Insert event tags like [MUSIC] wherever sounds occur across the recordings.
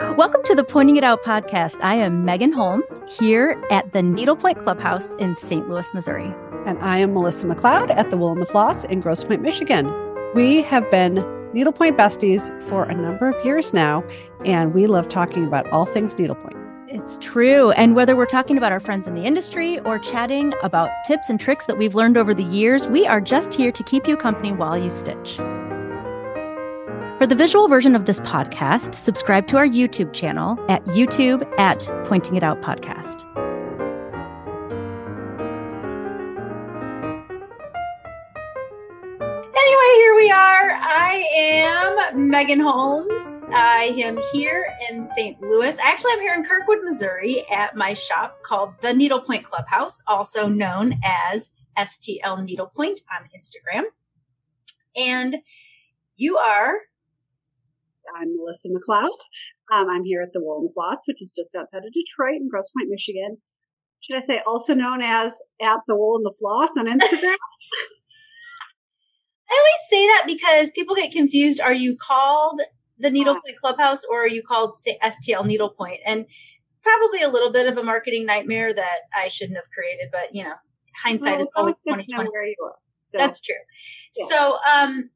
Welcome to the Pointing It Out podcast. I am Megan Holmes here at the Needlepoint Clubhouse in St. Louis, Missouri. And I am Melissa MacLeod at the Wool and the Floss in Grosse Pointe, Michigan. We have been Needlepoint besties for a number of years now, and we love talking about all things needlepoint. It's true. And whether we're talking about our friends in the industry or chatting about tips and tricks that we've learned over the years, we are just here to keep you company while you stitch. For the visual version of this podcast, subscribe to our YouTube channel at YouTube at Pointing It Out Podcast. Anyway, here we are. I am Megan Holmes. I am here in St. Louis. Actually, I'm here in Kirkwood, Missouri at my shop called the Needlepoint Clubhouse, also known as STL Needlepoint on Instagram. And you are I'm Melissa MacLeod. Um, I'm here at the Wool and the Floss, which is just outside of Detroit in Grosse Pointe, Michigan. Should I say also known as at the Wool and the Floss on Instagram? [LAUGHS] [LAUGHS] I always say that because people get confused. Are you called the Needlepoint Clubhouse or are you called STL Needlepoint? And probably a little bit of a marketing nightmare that I shouldn't have created, but you know, hindsight well, is always twenty twenty. That's true. Yeah. So, um,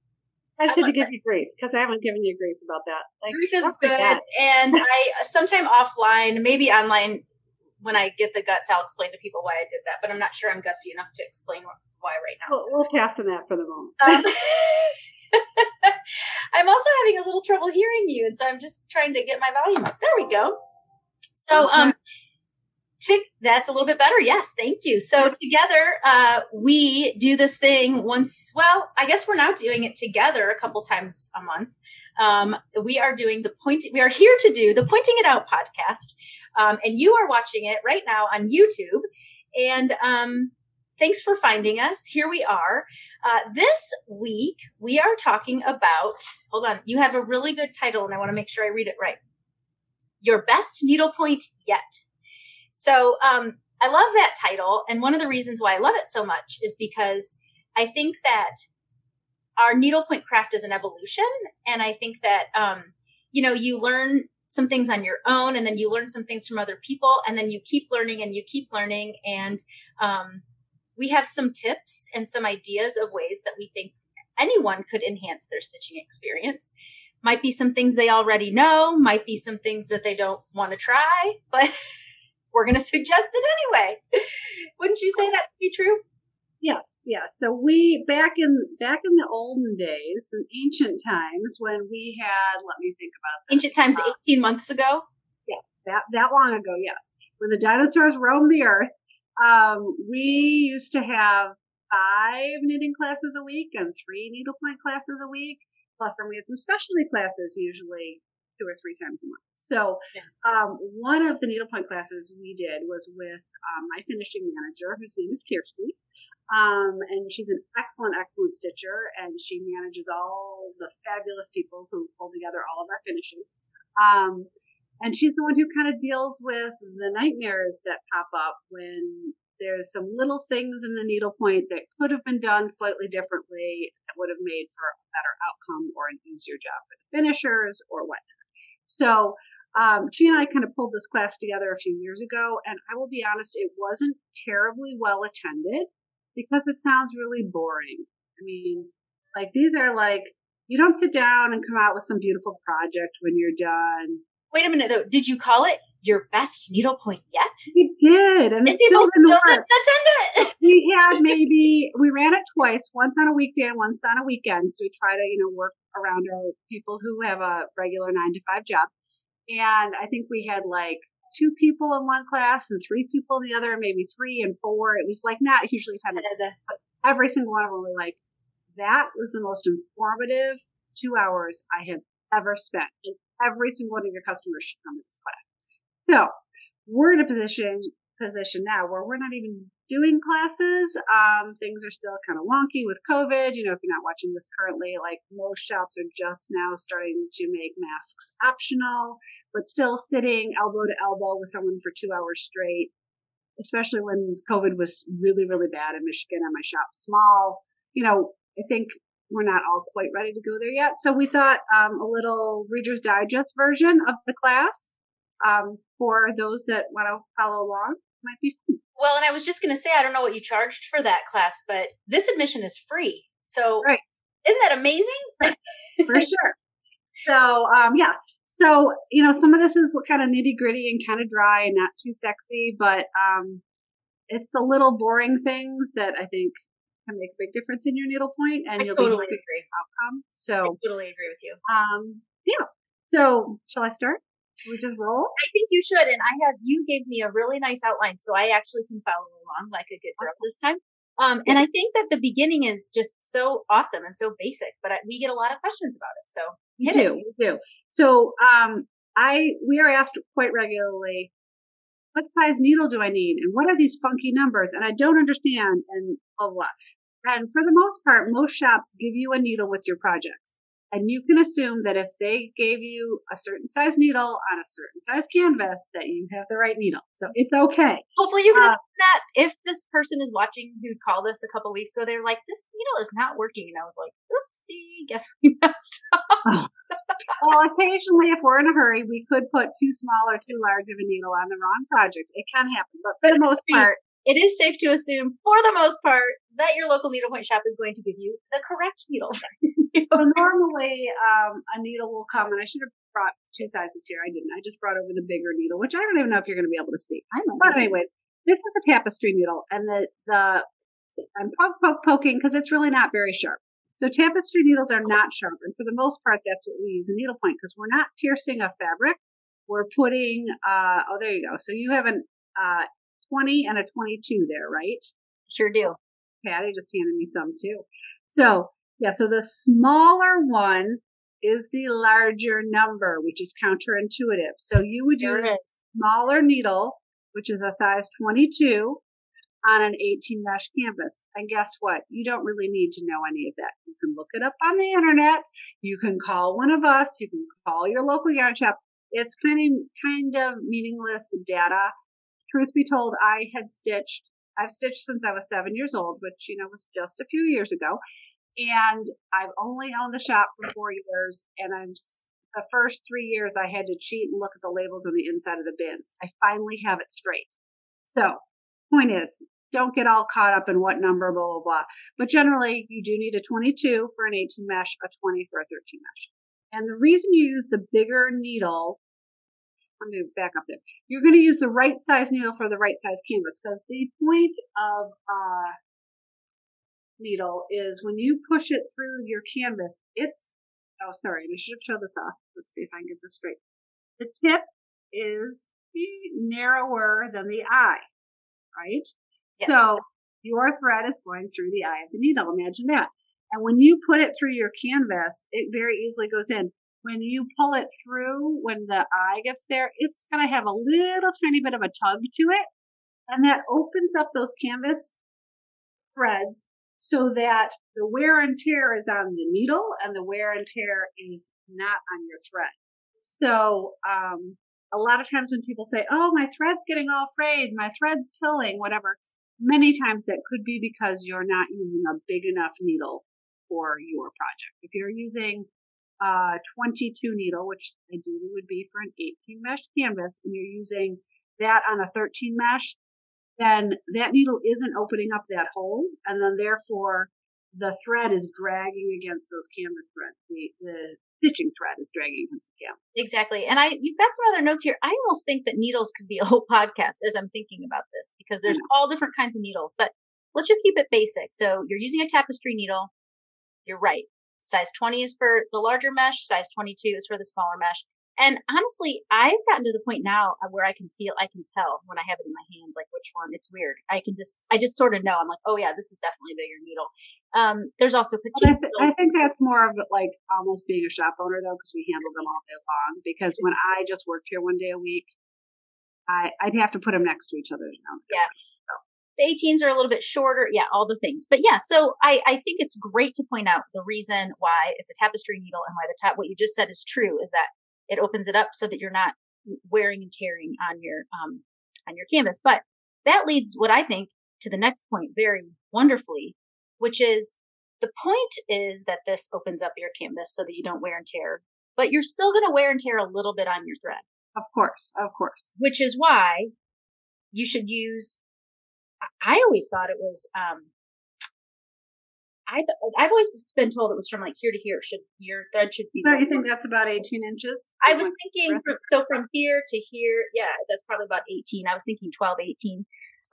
I just had to give you grief because I haven't given you grief about that. Like, grief is good, and I sometime offline, maybe online, when I get the guts, I'll explain to people why I did that. But I'm not sure I'm gutsy enough to explain why right now. We'll, we'll pass on that for the moment. Um, [LAUGHS] I'm also having a little trouble hearing you, and so I'm just trying to get my volume up. There we go. So, um, Tick, that's a little bit better. Yes, thank you. So together, uh, we do this thing once. Well, I guess we're now doing it together a couple times a month. Um, we are doing the point. We are here to do the Pointing It Out podcast, um, and you are watching it right now on YouTube. And um, thanks for finding us. Here we are. Uh, this week, we are talking about. Hold on, you have a really good title, and I want to make sure I read it right. Your best needlepoint yet. So um, I love that title. And one of the reasons why I love it so much is because I think that our needlepoint craft is an evolution. And I think that, um, you know, you learn some things on your own and then you learn some things from other people and then you keep learning and you keep learning. And um, we have some tips and some ideas of ways that we think anyone could enhance their stitching experience. Might be some things they already know, might be some things that they don't want to try, but [LAUGHS] we're going [LAUGHS] to suggest it anyway. Wouldn't you say that to be true? Yes, yeah. So we back in back in the olden days, in ancient times, when we had, let me think about this. ancient times, uh, eighteen months ago. Yeah, that that long ago. Yes, when the dinosaurs roamed the earth, um, we used to have five knitting classes a week and three needlepoint classes a week. Plus, then we had some specialty classes, usually two or three times a month. So, um, one of the needlepoint classes we did was with um, my finishing manager, whose name is Kirsty. Um, and she's an excellent, excellent stitcher, and she manages all the fabulous people who pull together all of our finishing. Um, and she's the one who kind of deals with the nightmares that pop up when there's some little things in the needlepoint that could have been done slightly differently that would have made for a better outcome or an easier job for the finishers or whatnot. So um, she and I kind of pulled this class together a few years ago, and I will be honest, it wasn't terribly well attended because it sounds really boring. I mean, like these are like you don't sit down and come out with some beautiful project when you're done. Wait a minute though. Did you call it your best needlepoint yet? We did, and, and people still didn't attend it. we had maybe we ran it twice, once on a weekday and once on a weekend. So we try to you know work around our people who have a regular nine to five job. And I think we had like two people in one class and three people in the other, maybe three and four. It was like not hugely attended. But every single one of them were like, that was the most informative two hours I have ever spent. And every single one of your customers should come to this class. So we're in a position position now where we're not even doing classes. Um, things are still kind of wonky with COVID. You know, if you're not watching this currently, like most shops are just now starting to make masks optional, but still sitting elbow to elbow with someone for two hours straight, especially when COVID was really, really bad in Michigan and my shop small. You know, I think we're not all quite ready to go there yet. So we thought um, a little Reader's Digest version of the class um, for those that want to follow along might be fun. Well, and I was just going to say, I don't know what you charged for that class, but this admission is free. So, right. isn't that amazing? [LAUGHS] [LAUGHS] for sure. So, um, yeah. So, you know, some of this is kind of nitty gritty and kind of dry and not too sexy, but um, it's the little boring things that I think can make a big difference in your needlepoint and I you'll totally be agree. outcome. I So, totally agree with you. um, yeah. So, shall I start? We just roll? I think you should. And I have you gave me a really nice outline, so I actually can follow along like a good girl this time. Um, and I think that the beginning is just so awesome and so basic, but I, we get a lot of questions about it. So We do, it. we do. So, um, I we are asked quite regularly, what size needle do I need, and what are these funky numbers, and I don't understand, and blah blah. blah. And for the most part, most shops give you a needle with your projects, and you can assume that if they gave you a certain size needle on a certain size canvas, that you have the right needle. So it's okay. Hopefully you can Uh, that if this person is watching who called us a couple weeks ago, they're like, this needle is not working. And I was like, oopsie, guess we [LAUGHS] messed up. Well, occasionally, if we're in a hurry, we could put too small or too large of a needle on the wrong project. It can happen, but for the most part, It is safe to assume, for the most part, that your local needlepoint shop is going to give you the correct needle. [LAUGHS] [LAUGHS] So normally, um, a needle will come, and I should have brought two sizes here. I didn't. I just brought over the bigger needle, which I don't even know if you're going to be able to see. I know. But anyways, this is a tapestry needle, and the the I'm poke poke poking because it's really not very sharp. So tapestry needles are not sharp, and for the most part, that's what we use in needlepoint because we're not piercing a fabric. We're putting. Uh, oh, there you go. So you have an uh, 20 and a 22 there, right? Sure do. Patty just handed me some too. So yeah, so the smaller one is the larger number, which is counterintuitive. So you would There use a smaller needle, which is a size 22 on an 18 mesh canvas. And guess what? You don't really need to know any of that. You can look it up on the internet. You can call one of us. You can call your local yarn shop. It's kind of, kind of meaningless data. Truth be told, I had stitched, I've stitched since I was seven years old, which, you know, was just a few years ago. And I've only owned the shop for four years. And I'm, the first three years I had to cheat and look at the labels on the inside of the bins. I finally have it straight. So, point is, don't get all caught up in what number, blah, blah, blah. But generally, you do need a 22 for an 18 mesh, a 20 for a 13 mesh. And the reason you use the bigger needle, I'm going to back up there. You're going to use the right size needle for the right size canvas because the point of uh, needle is when you push it through your canvas, it's, oh, sorry, I should have showed this off. Let's see if I can get this straight. The tip is narrower than the eye, right? Yes. So your thread is going through the eye of the needle. Imagine that. And when you put it through your canvas, it very easily goes in. When you pull it through, when the eye gets there, it's going to have a little tiny bit of a tug to it. And that opens up those canvas threads so that the wear and tear is on the needle and the wear and tear is not on your thread. So, um, a lot of times when people say, Oh, my thread's getting all frayed, my thread's pilling, whatever, many times that could be because you're not using a big enough needle for your project. If you're using a 22 needle, which ideally would be for an 18 mesh canvas, and you're using that on a 13 mesh, then that needle isn't opening up that hole, and then therefore the thread is dragging against those canvas threads. The, the stitching thread is dragging against the canvas. Exactly. And I, you've got some other notes here. I almost think that needles could be a whole podcast as I'm thinking about this because there's all different kinds of needles, but let's just keep it basic. So you're using a tapestry needle. You're right. Size 20 is for the larger mesh. Size 22 is for the smaller mesh. And honestly, I've gotten to the point now where I can feel, I can tell when I have it in my hand, like which one. It's weird. I can just, I just sort of know. I'm like, oh yeah, this is definitely a bigger needle. Um, there's also I, th- I think that's more of like almost being a shop owner though, because we handle them all day long. Because when I just worked here one day a week, I, I'd have to put them next to each other. Know? Yeah. the 18s are a little bit shorter. Yeah, all the things. But yeah, so I, I think it's great to point out the reason why it's a tapestry needle and why the tap, what you just said is true is that it opens it up so that you're not wearing and tearing on your, um, on your canvas. But that leads what I think to the next point very wonderfully, which is the point is that this opens up your canvas so that you don't wear and tear, but you're still going to wear and tear a little bit on your thread. Of course, of course. Which is why you should use. I always thought it was. Um, I th- I've always been told it was from like here to here. Should your thread should be? So you think that's about eighteen inches? I was thinking from, so from here to here. Yeah, that's probably about eighteen. I was thinking 12, 18.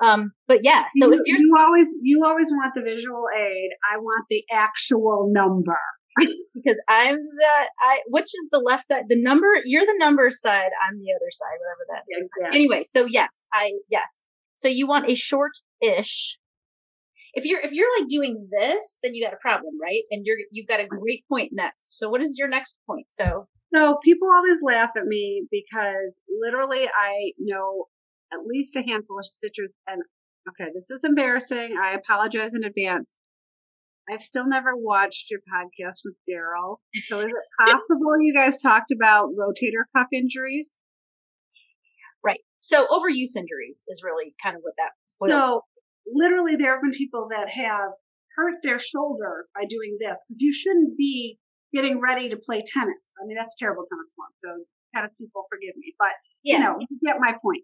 Um, but yeah, so you, if you're you always you always want the visual aid, I want the actual number. [LAUGHS] because I'm the I which is the left side. The number you're the number side, I'm the other side, whatever that is. Exactly. Anyway, so yes, I yes. So you want a short-ish. If you're if you're like doing this, then you got a problem, right? And you're you've got a great point next. So what is your next point? So So people always laugh at me because literally I know at least a handful of stitchers and okay, this is embarrassing. I apologize in advance. I've still never watched your podcast with Daryl. So is it [LAUGHS] possible you guys talked about rotator cuff injuries? right. So overuse injuries is really kind of what that what So literally there have been people that have hurt their shoulder by doing this. Because you shouldn't be getting ready to play tennis. I mean, that's terrible tennis form. So tennis people forgive me, but yeah. you know, you get my point.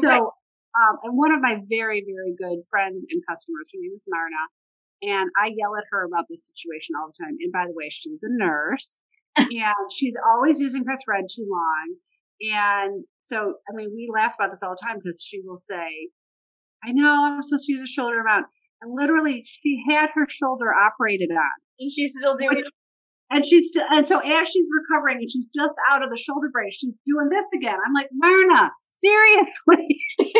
So, Right. um, and one of my very, very good friends and customers, her name is Marna, and I yell at her about this situation all the time. And by the way, she's a nurse [LAUGHS] and she's always using her thread too long. And so, I mean, we laugh about this all the time because she will say, I know I'm supposed to use a shoulder mount. And literally, she had her shoulder operated on. and she's still doing it. And she's still, and so as she's recovering and she's just out of the shoulder brace, she's doing this again. I'm like, Myrna, seriously. [LAUGHS]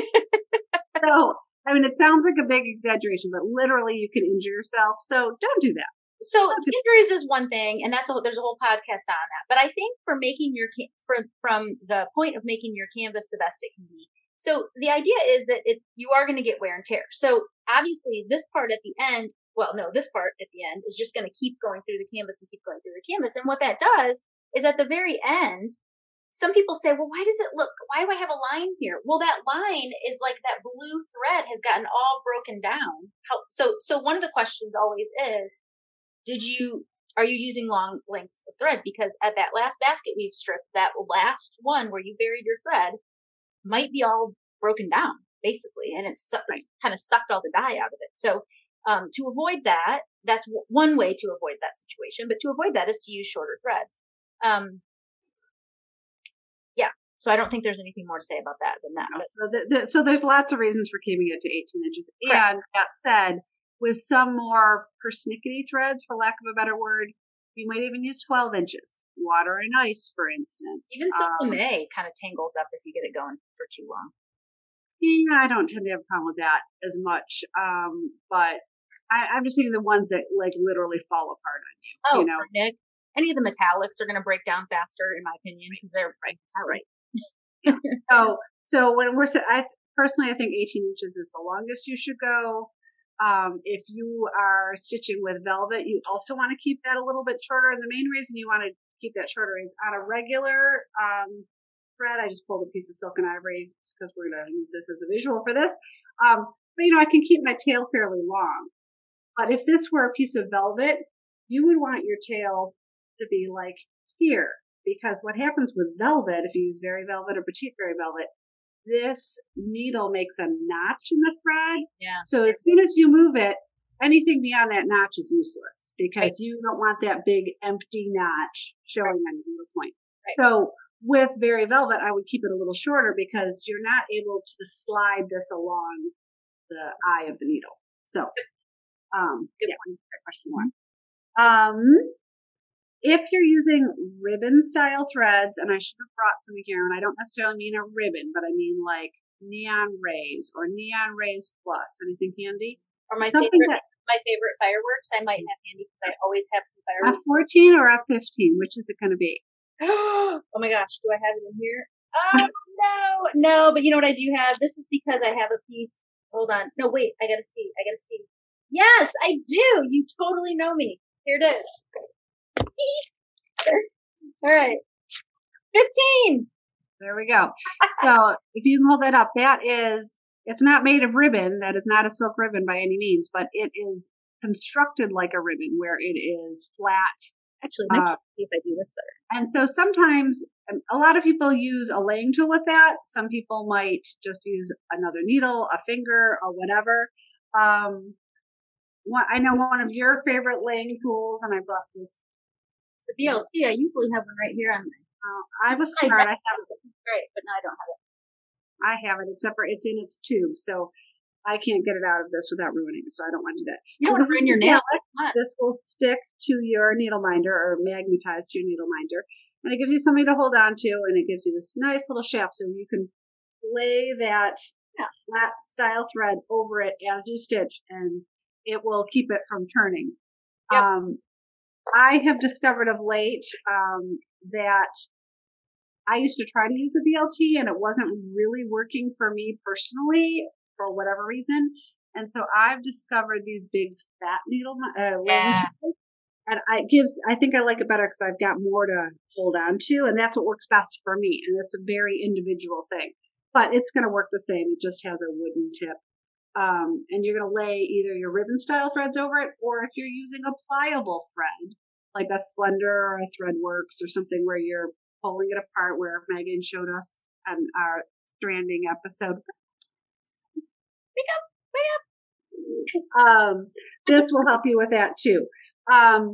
so, I mean, it sounds like a big exaggeration, but literally you can injure yourself. So don't do that. So injuries is one thing, and that's a there's a whole podcast on that. But I think for making your for, from the point of making your canvas the best it can be. So the idea is that it you are going to get wear and tear. So obviously this part at the end, well, no, this part at the end is just going to keep going through the canvas and keep going through the canvas. And what that does is at the very end, some people say, well, why does it look? Why do I have a line here? Well, that line is like that blue thread has gotten all broken down. How, so so one of the questions always is did you are you using long lengths of thread because at that last basket weave strip that last one where you buried your thread might be all broken down basically and it's, su- it's kind of sucked all the dye out of it so um, to avoid that that's w- one way to avoid that situation but to avoid that is to use shorter threads um, yeah so i don't think there's anything more to say about that than that So, the, the, so there's lots of reasons for keeping it to 18 inches. Correct. And that said, with some more persnickety threads, for lack of a better word, you might even use 12 inches. Water and ice, for instance. even Um, simple kind of tangles up if you get it going for too long Yeah, I don't tend to have a problem with that as much. Um, but I, I'm just thinking the ones that like literally fall apart on you. Oh, you know, Nick, any of the metallics are going to break down faster, in my opinion, because they're right. right. [LAUGHS] so so when we're I personally I think 18 inches is the longest you should go. Um, if you are stitching with velvet, you also want to keep that a little bit shorter. And the main reason you want to keep that shorter is on a regular um, thread. I just pulled a piece of silk and ivory because we're going to use this as a visual for this. Um, but you know, I can keep my tail fairly long. But if this were a piece of velvet, you would want your tail to be like here. Because what happens with velvet, if you use very velvet or petite very velvet, this needle makes a notch in the thread. Yeah. So as soon as you move it, anything beyond that notch is useless because you don't want that big empty notch showing on your needle point. Right. So with very velvet, I would keep it a little shorter because you're not able to slide this along the eye of the needle. So, um, Good yeah, question one. Um, if you're using ribbon style threads, and I should have brought some here, and I don't necessarily mean a ribbon, but I mean like neon rays or neon rays plus. Anything handy? Or my Something favorite, that my favorite fireworks, I might have handy because I always have some F fireworks. fourteen or F fifteen? Which is it going to be? [GASPS] oh my gosh, do I have it in here? Oh no, no. But you know what I do have? This is because I have a piece. Hold on. No, wait. I gotta see. I gotta see. Yes, I do. You totally know me. Here it is. All right. Fifteen. There we go. so if you can hold that up, that is, it's not made of ribbon. That is not a silk ribbon by any means, but it is constructed like a ribbon where it is flat. Actually, let me Uh, see if I do this better. And so sometimes a lot of people use a laying tool with that. Some people might just use another needle, a finger, or whatever. Um, one, I know one of your favorite laying tools, and I brought this. It's a BLT. I usually have one right here on my. Uh, I was I smart. bet- I have it. Great, but no, I don't have it. I have it, except for it's in its tube, so I can't get it out of this without ruining it. So I don't want to do that. You don't want to ruin your nail. This will stick to your needle minder or magnetize to your needle minder. And it gives you something to hold on to and it gives you this nice little shaft so you can lay that Yeah. flat style thread over it as you stitch and it will keep it from turning. Yep. Um, I have discovered of late um, that I used to try to use a BLT and it wasn't really working for me personally for whatever reason. And so I've discovered these big fat needle, uh, Yeah. and I it gives, I think I like it better because I've got more to hold on to and that's what works best for me. And it's a very individual thing, but it's going to work the same. It just has a wooden tip. Um, and you're going to lay either your ribbon style threads over it, or if you're using a pliable thread, like a Splendor or a Threadworx or something where you're pulling it apart, where Megan showed us on our stranding episode. Um, this will help you with that too. Um,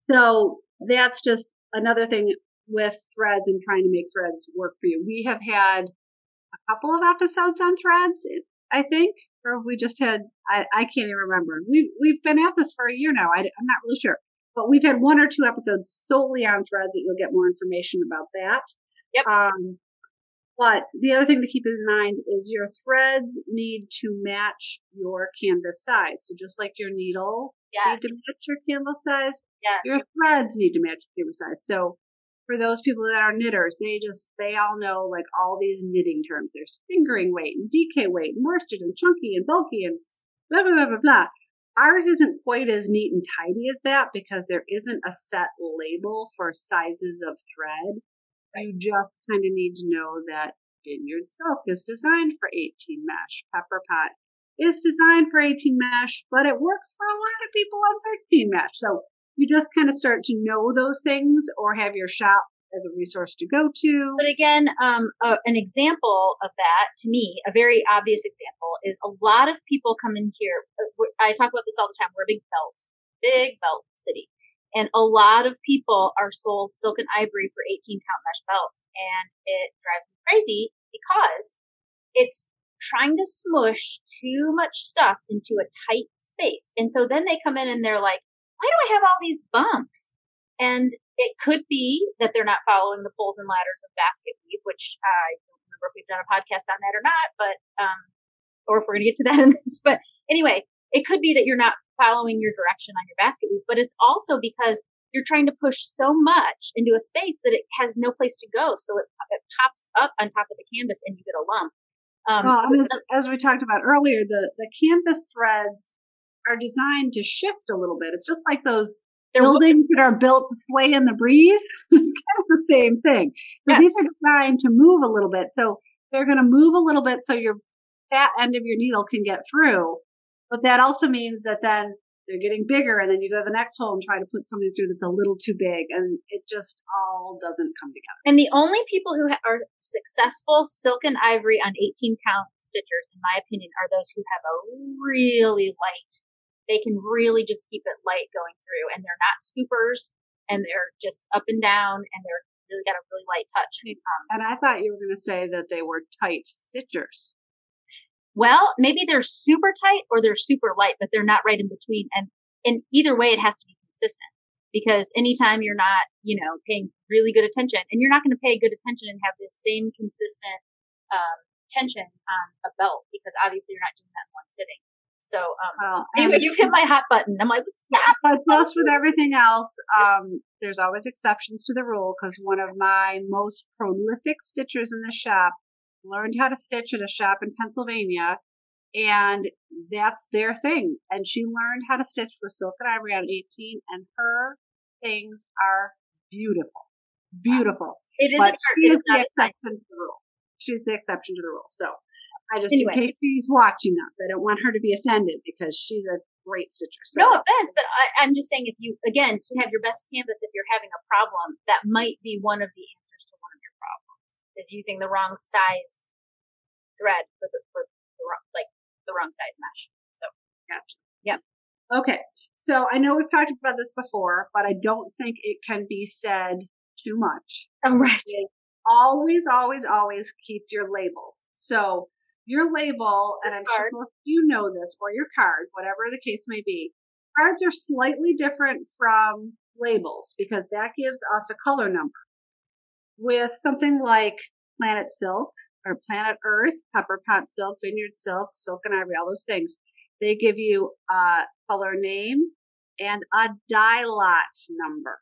so that's just another thing with threads and trying to make threads work for you. We have had a couple of episodes on threads, I think, or have we just had, I, I can't even remember. We, we've been at this for a year now. I, am not really sure, but we've had one or two episodes solely on thread that you'll get more information about that. Yep. Um, but the other thing to keep in mind is your threads need to match your canvas size. So just like your needle Yes. need to match your canvas size, Yes. your threads need to match your canvas size. So for those people that are knitters, they just they all know like all these knitting terms. There's fingering weight and DK weight and worsted and chunky and bulky and blah blah blah blah blah. Ours isn't quite as neat and tidy as that because there isn't a set label for sizes of thread. You just kind of need to know that Vineyard Silk is designed for 18 mesh. Pepper Pot is designed for 18 mesh, but it works for a lot of people on 13 mesh. So you just kind of start to know those things or have your shop as a resource to go to. But again, um, an example of that to me, a very obvious example, is a lot of people come in here. uh, I talk about this all the time. We're a big belt, big belt city, and a lot of people are sold silk and ivory for 18 count mesh belts, and it drives me crazy because it's trying to smush too much stuff into a tight space, and so then they come in and they're like, "Why do I have all these bumps?" And it could be that they're not following the poles and ladders of basket weave, which I don't remember if we've done a podcast on that or not, but um, or if we're going to get to that [LAUGHS] in this. But anyway, it could be that you're not following your direction on your basket weave, but it's also because you're trying to push so much into a space that it has no place to go, so it, it pops up on top of the canvas and you get a lump. Um, Well, as, as we talked about earlier, the, the canvas threads are designed to shift a little bit. It's just like those they're buildings that are built to sway in the breeze. [LAUGHS] it's kind of the same thing. So Yeah. these are designed to move a little bit. So they're going to move a little bit so your fat end of your needle can get through. But that also means that then they're getting bigger and then you go to the next hole and try to put something through that's a little too big and it just all doesn't come together. And the only people who ha- are successful silk and ivory on 18 count stitchers, in my opinion, are those who have a really light. They can really just keep it light going through, and they're not scoopers, and they're just up and down, and they're really got a really light touch. Um, And I thought you were going to say that they were tight stitchers. well, maybe they're super tight or they're super light, but they're not right in between. And in either way, it has to be consistent because anytime you're not, you know, paying really good attention and you're not going to pay good attention and have this same consistent, um, tension on a belt because obviously you're not doing that in one sitting. So, um, Well, anyway, you've hit my hot button. I'm like, stop. but just with everything else, um, there's always exceptions to the rule because one of my most prolific stitchers in the shop learned how to stitch at a shop in Pennsylvania, and that's their thing. And she learned how to stitch with silk and ivory on 18, and her things are beautiful, beautiful. It is but she is the not a science. exception to the rule. She's the exception to the rule. So I just, Anyway. in case she's watching us, I don't want her to be offended because she's a great stitcher. So, no offense, but I, I'm just saying if you again to have your best canvas, if you're having a problem, that might be one of the answers to one of your problems is using the wrong size thread for the for the wrong like the wrong size mesh. So Gotcha. Yep. Okay. So I know we've talked about this before, but I don't think it can be said too much. oh right. Always, always, always keep your labels. So your label, and I'm sure most of you know this, or your card, whatever the case may be, cards are slightly different from labels because that gives us a color number. With something like Planet Silk or Planet Earth, Pepper Pot Silk, Vineyard Silk, Silk and Ivory, all those things, they give you a color name and a dye lot number.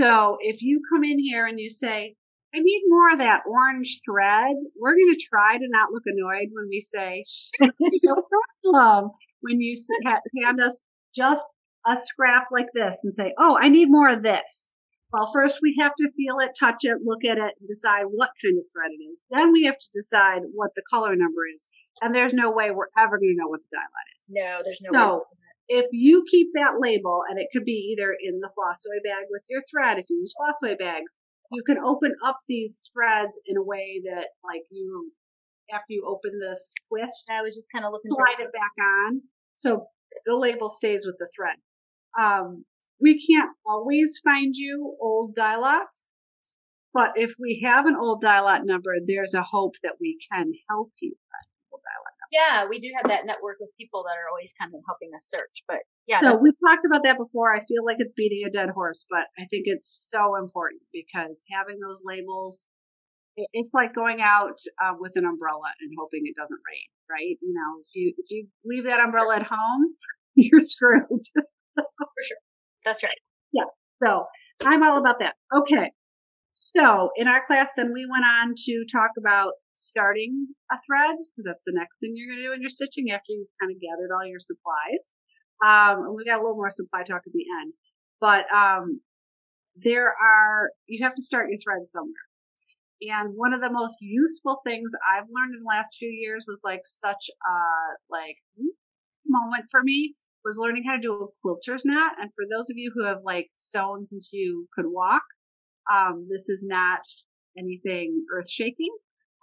So if you come in here and you say, I need more of that orange thread, we're going to try to not look annoyed when we say, no problem. When you hand us just a scrap like this and say, oh, I need more of this. Well, first we have to feel it, touch it, look at it, and decide what kind of thread it is. Then we have to decide what the color number is. And there's no way we're ever going to know what the dye lot is. No, there's no. So, way. if you keep that label, and it could be either in the flossaway bag with your thread, if you use flossaway bags, you can open up these threads in a way that, like, you, after you open this twist, I was just kind of looking. slide it back on. So the label stays with the thread. Um, we can't always find you old lots, but if we have an old lot number, there's a hope that we can help you Yeah, we do have that network of people that are always kind of helping us search. But yeah, so we've talked about that before. I feel like it's beating a dead horse, but I think it's so important because having those labels, it's like going out uh, with an umbrella and hoping it doesn't rain, right? You know, if you if you leave that umbrella at home, [LAUGHS] you're screwed. [LAUGHS] For sure. That's right. Yeah. So I'm all about that. Okay. So in our class, then we went on to talk about starting a thread. 'cause That's the next thing you're going to do in your stitching after you've kind of gathered all your supplies. Um, and we got a little more supply talk at the end, but, um, there are, you have to start your thread somewhere. And one of the most useful things I've learned in the last few years was like such a like moment for me was learning how to do a quilter's knot. And for those of you who have like sewn since you could walk, um, this is not anything earth shaking.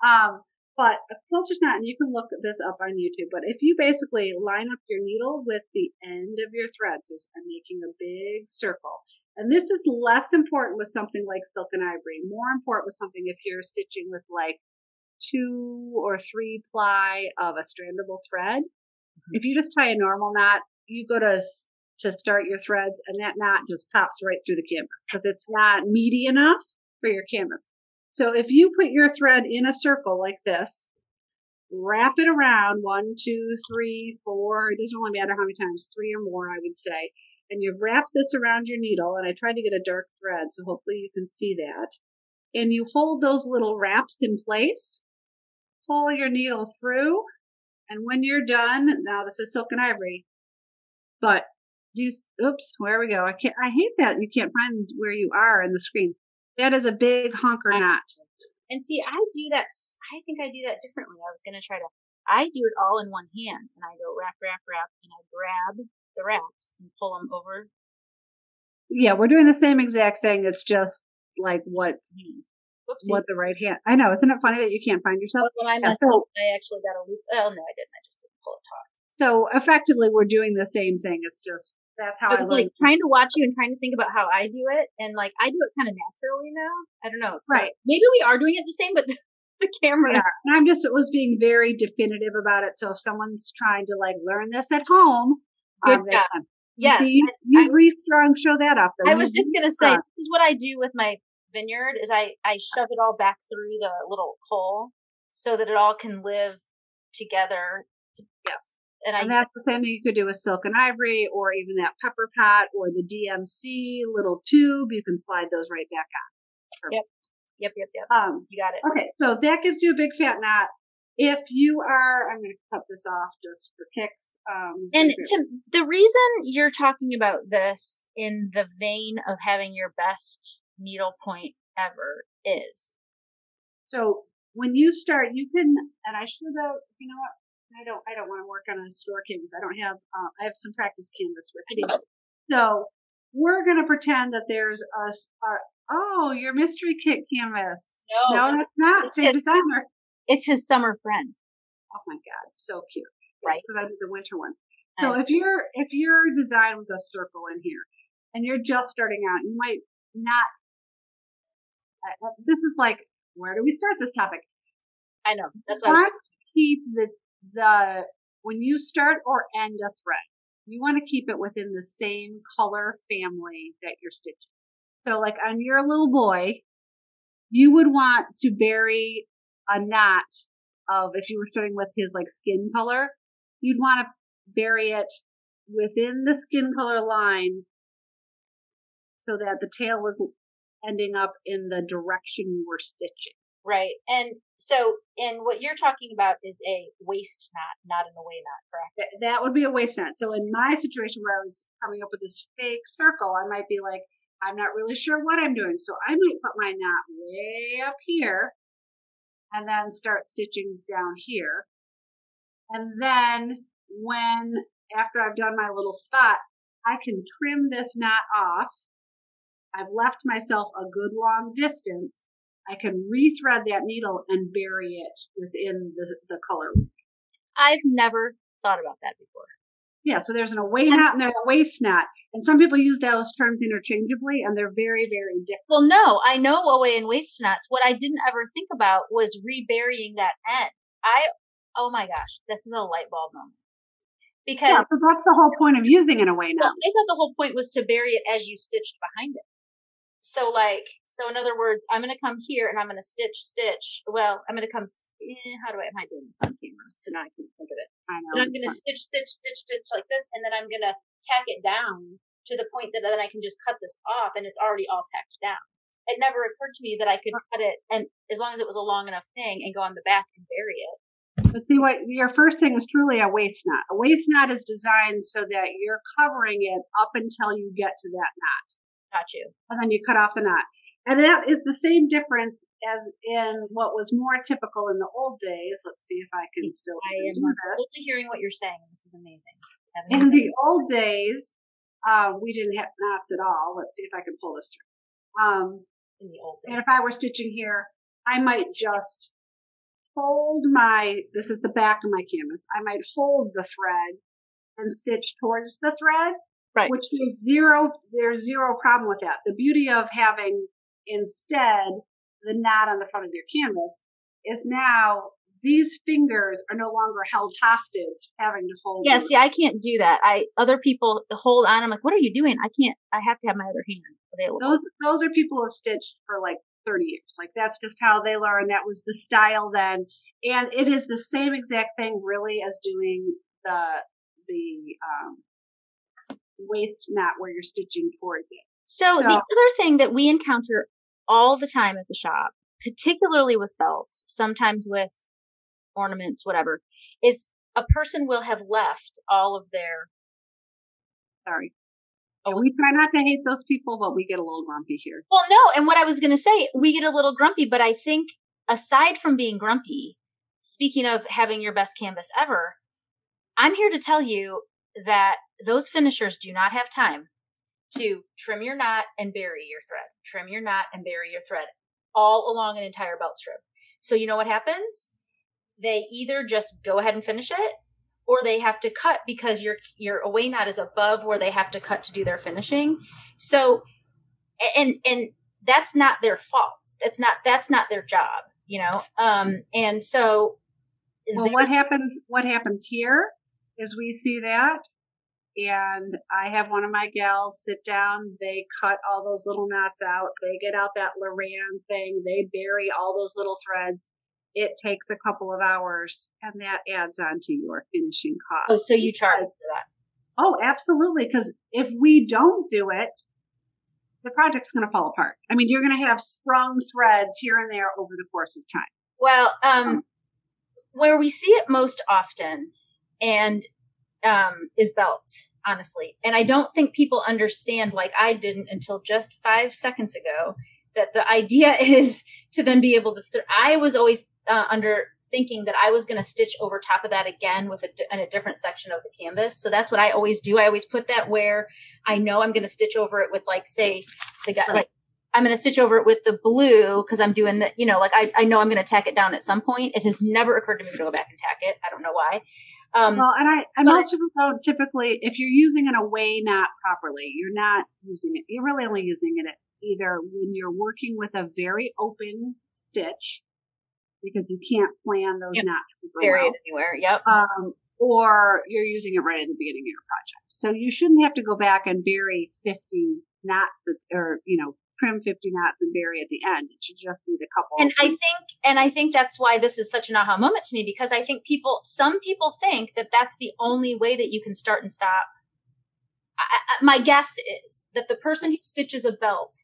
Um, but a quilter's knot, and you can look this up on YouTube, but if you basically line up your needle with the end of your thread, so I'm making a big circle, and this is less important with something like silk and ivory, more important with something if you're stitching with like two or three ply of a strandable thread. If you just tie a normal knot, you go to to start your threads, and that knot just pops right through the canvas because it's not meaty enough for your canvas. So if you put your thread in a circle like this, wrap it around one, two, three, four. It doesn't really matter how many times, three or more, I would say. And you've wrapped this around your needle, and I tried to get a dark thread, so hopefully you can see that. And you hold those little wraps in place, pull your needle through, and when you're done, now this is silk and ivory, but do, oops, where we go. I can't, I hate that you can't find where you are in the screen. That is a big honker knot. And see, I do that. I think I do that differently. I was going to try to. I do it all in one hand, and I go wrap, wrap, wrap, and I grab the wraps and pull them over. Yeah, we're doing the same exact thing. It's just like what, Whoopsie. what the right hand. I know. Isn't it funny that you can't find yourself? When I messed so- up, I actually got a loop. Oh no, I didn't. I just didn't pull it taut. So effectively, we're doing the same thing. It's just that's how I I was like trying to watch you and trying to think about how I do it, and like I do it kind of naturally now. I don't know. So Right. Maybe we are doing it the same, but the, [LAUGHS] the camera. Yeah, [LAUGHS] and I'm just it was being very definitive about it. So if someone's trying to like learn this at home, Good um, job. can. Yes. You, you've restrung. Show that up. I was just gonna say this is what I do with my vineyard is I I shove it all back through the little hole so that it all can live together. Yes. And I that's the same thing you could do with silk and ivory, or even that pepper pot, or the DMC little tube. You can slide those right back on. Yep. yep yep yep. Um, You got it. okay, so that gives you a big fat knot. If you are, I'm going to cut this off just for kicks. Um, And to, the reason you're talking about this in the vein of having your best needle point ever is So when you start, you can, and I should have, you know what? I don't I don't want to work on a store canvas. I don't have uh, I have some practice canvas with me. So we're gonna pretend that there's a, a oh your mystery kit canvas. No, No, that's not. It's Same his- designer. It's his summer friend. Oh my god, so cute. Right. Because I did the winter ones. So if your if your design was a circle in here, and you're just starting out, you might not. Uh, uh, this is like where do we start this topic? I know. That's why I keep the the when you start or end a thread, you want to keep it within the same color family that you're stitching. So like on your little boy, you would want to bury a knot of if you were starting with his like skin color, you'd want to bury it within the skin color line so that the tail was ending up in the direction you were stitching. Right. And so, and what you're talking about is a waste knot, not an away knot, correct? That, would be a waste knot. So in my situation where I was coming up with this fake circle, I might be like, I'm not really sure what I'm doing. So I might put my knot way up here and then start stitching down here. And then when, after I've done my little spot, I can trim this knot off. I've left myself a good long distance. I can rethread that needle and bury it within the, the color. I've never thought about that before. Yeah, so there's an away knot and there's a waste knot. And some people use those terms interchangeably and they're very, very different. Well, no, I know away and waste knots. What I didn't ever think about was reburying that end. I, oh my gosh, this is a light bulb moment. Because Yeah, so that's the whole point of using an away well, knot. I thought the whole point was to bury it as you stitched behind it. So like, so in other words, I'm going to come here and I'm going to stitch, stitch. Well, I'm going to come, eh, how do I, am I doing this on camera? So now I can't think of it. I know. And I'm going to fun. stitch, stitch, stitch, stitch like this, and then I'm going to tack it down to the point that then I can just cut this off and it's already all tacked down. It never occurred to me that I could cut it, and as long as it was a long enough thing, and go on the back and bury it. But see what your first thing is truly a waste knot. A waste knot is designed so that you're covering it up until you get to that knot. Got you. And then you cut off the knot. And that is the same difference as in what was more typical in the old days. Let's see if I can still I am this. totally hearing what you're saying. This is amazing. In the old days, uh, we didn't have knots at all. Let's see if I can pull this through. Um, in the old days. and if I were stitching here, I might just hold my, this is the back of my canvas. I might hold the thread and stitch towards the thread. Right. Which there's zero, there's zero problem with that. The beauty of having instead the knot on the front of your canvas is now these fingers are no longer held hostage having to hold. Yeah, see, I can't do that. I other people hold on. I'm like, what are you doing? I can't. I have to have my other hand available. those those are people who have stitched for like 30 years. Like that's just how they learn. That was the style then, and it is the same exact thing really as doing the the um, waste knot where you're stitching towards it. So the other thing that we encounter all the time at the shop, particularly with belts, sometimes with ornaments, whatever, is a person will have left all of their Sorry. Oh, we try not to hate those people, but we get a little grumpy here. Well, no, and what I was going to say, we get a little grumpy, but I think aside from being grumpy, speaking of having your best canvas ever, I'm here to tell you that those finishers do not have time to trim your knot and bury your thread, trim your knot and bury your thread all along an entire belt strip. So you know what happens? They either just go ahead and finish it or they have to cut because your your away knot is above where they have to cut to do their finishing. So and and that's not their fault. That's not that's not their job, you know. Um and so Well, what happens? What happens here is we see that, and I have one of my gals sit down. They cut all those little knots out. They get out that Loran thing. They bury all those little threads. It takes a couple of hours, and that adds on to your finishing cost. oh, so you charge for that. Oh, absolutely. Because if we don't do it, the project's going to fall apart. I mean, you're going to have sprung threads here and there over the course of time. Well, um, where we see it most often, and um, is belts, honestly. And I don't think people understand, like I didn't until just five seconds ago, that the idea [LAUGHS] is to then be able to. Th- I was always uh, under thinking that I was going to stitch over top of that again with a, in a different section of the canvas. So that's what I always do. I always put that where I know I'm going to stitch over it with like, say the guy, like I'm going to stitch over it with the blue because I'm doing the, you know, like I, I know I'm going to tack it down at some point. It has never occurred to me to go back and tack it. I don't know why. Um, well, and I, and most people don't typically, if you're using an away knot properly, you're not using it. You're really only using it either when you're working with a very open stitch because you can't plan those yep. knots super Bury well. anywhere. Yep. Um, or you're using it right at the beginning of your project. So you shouldn't have to go back and bury 50 knots or, you know, trim 50 knots and bury at the end. It should just be the couple. And I think, and I think that's why this is such an aha moment to me because I think people, some people think that that's the only way that you can start and stop. I, my guess is that the person who stitches a belt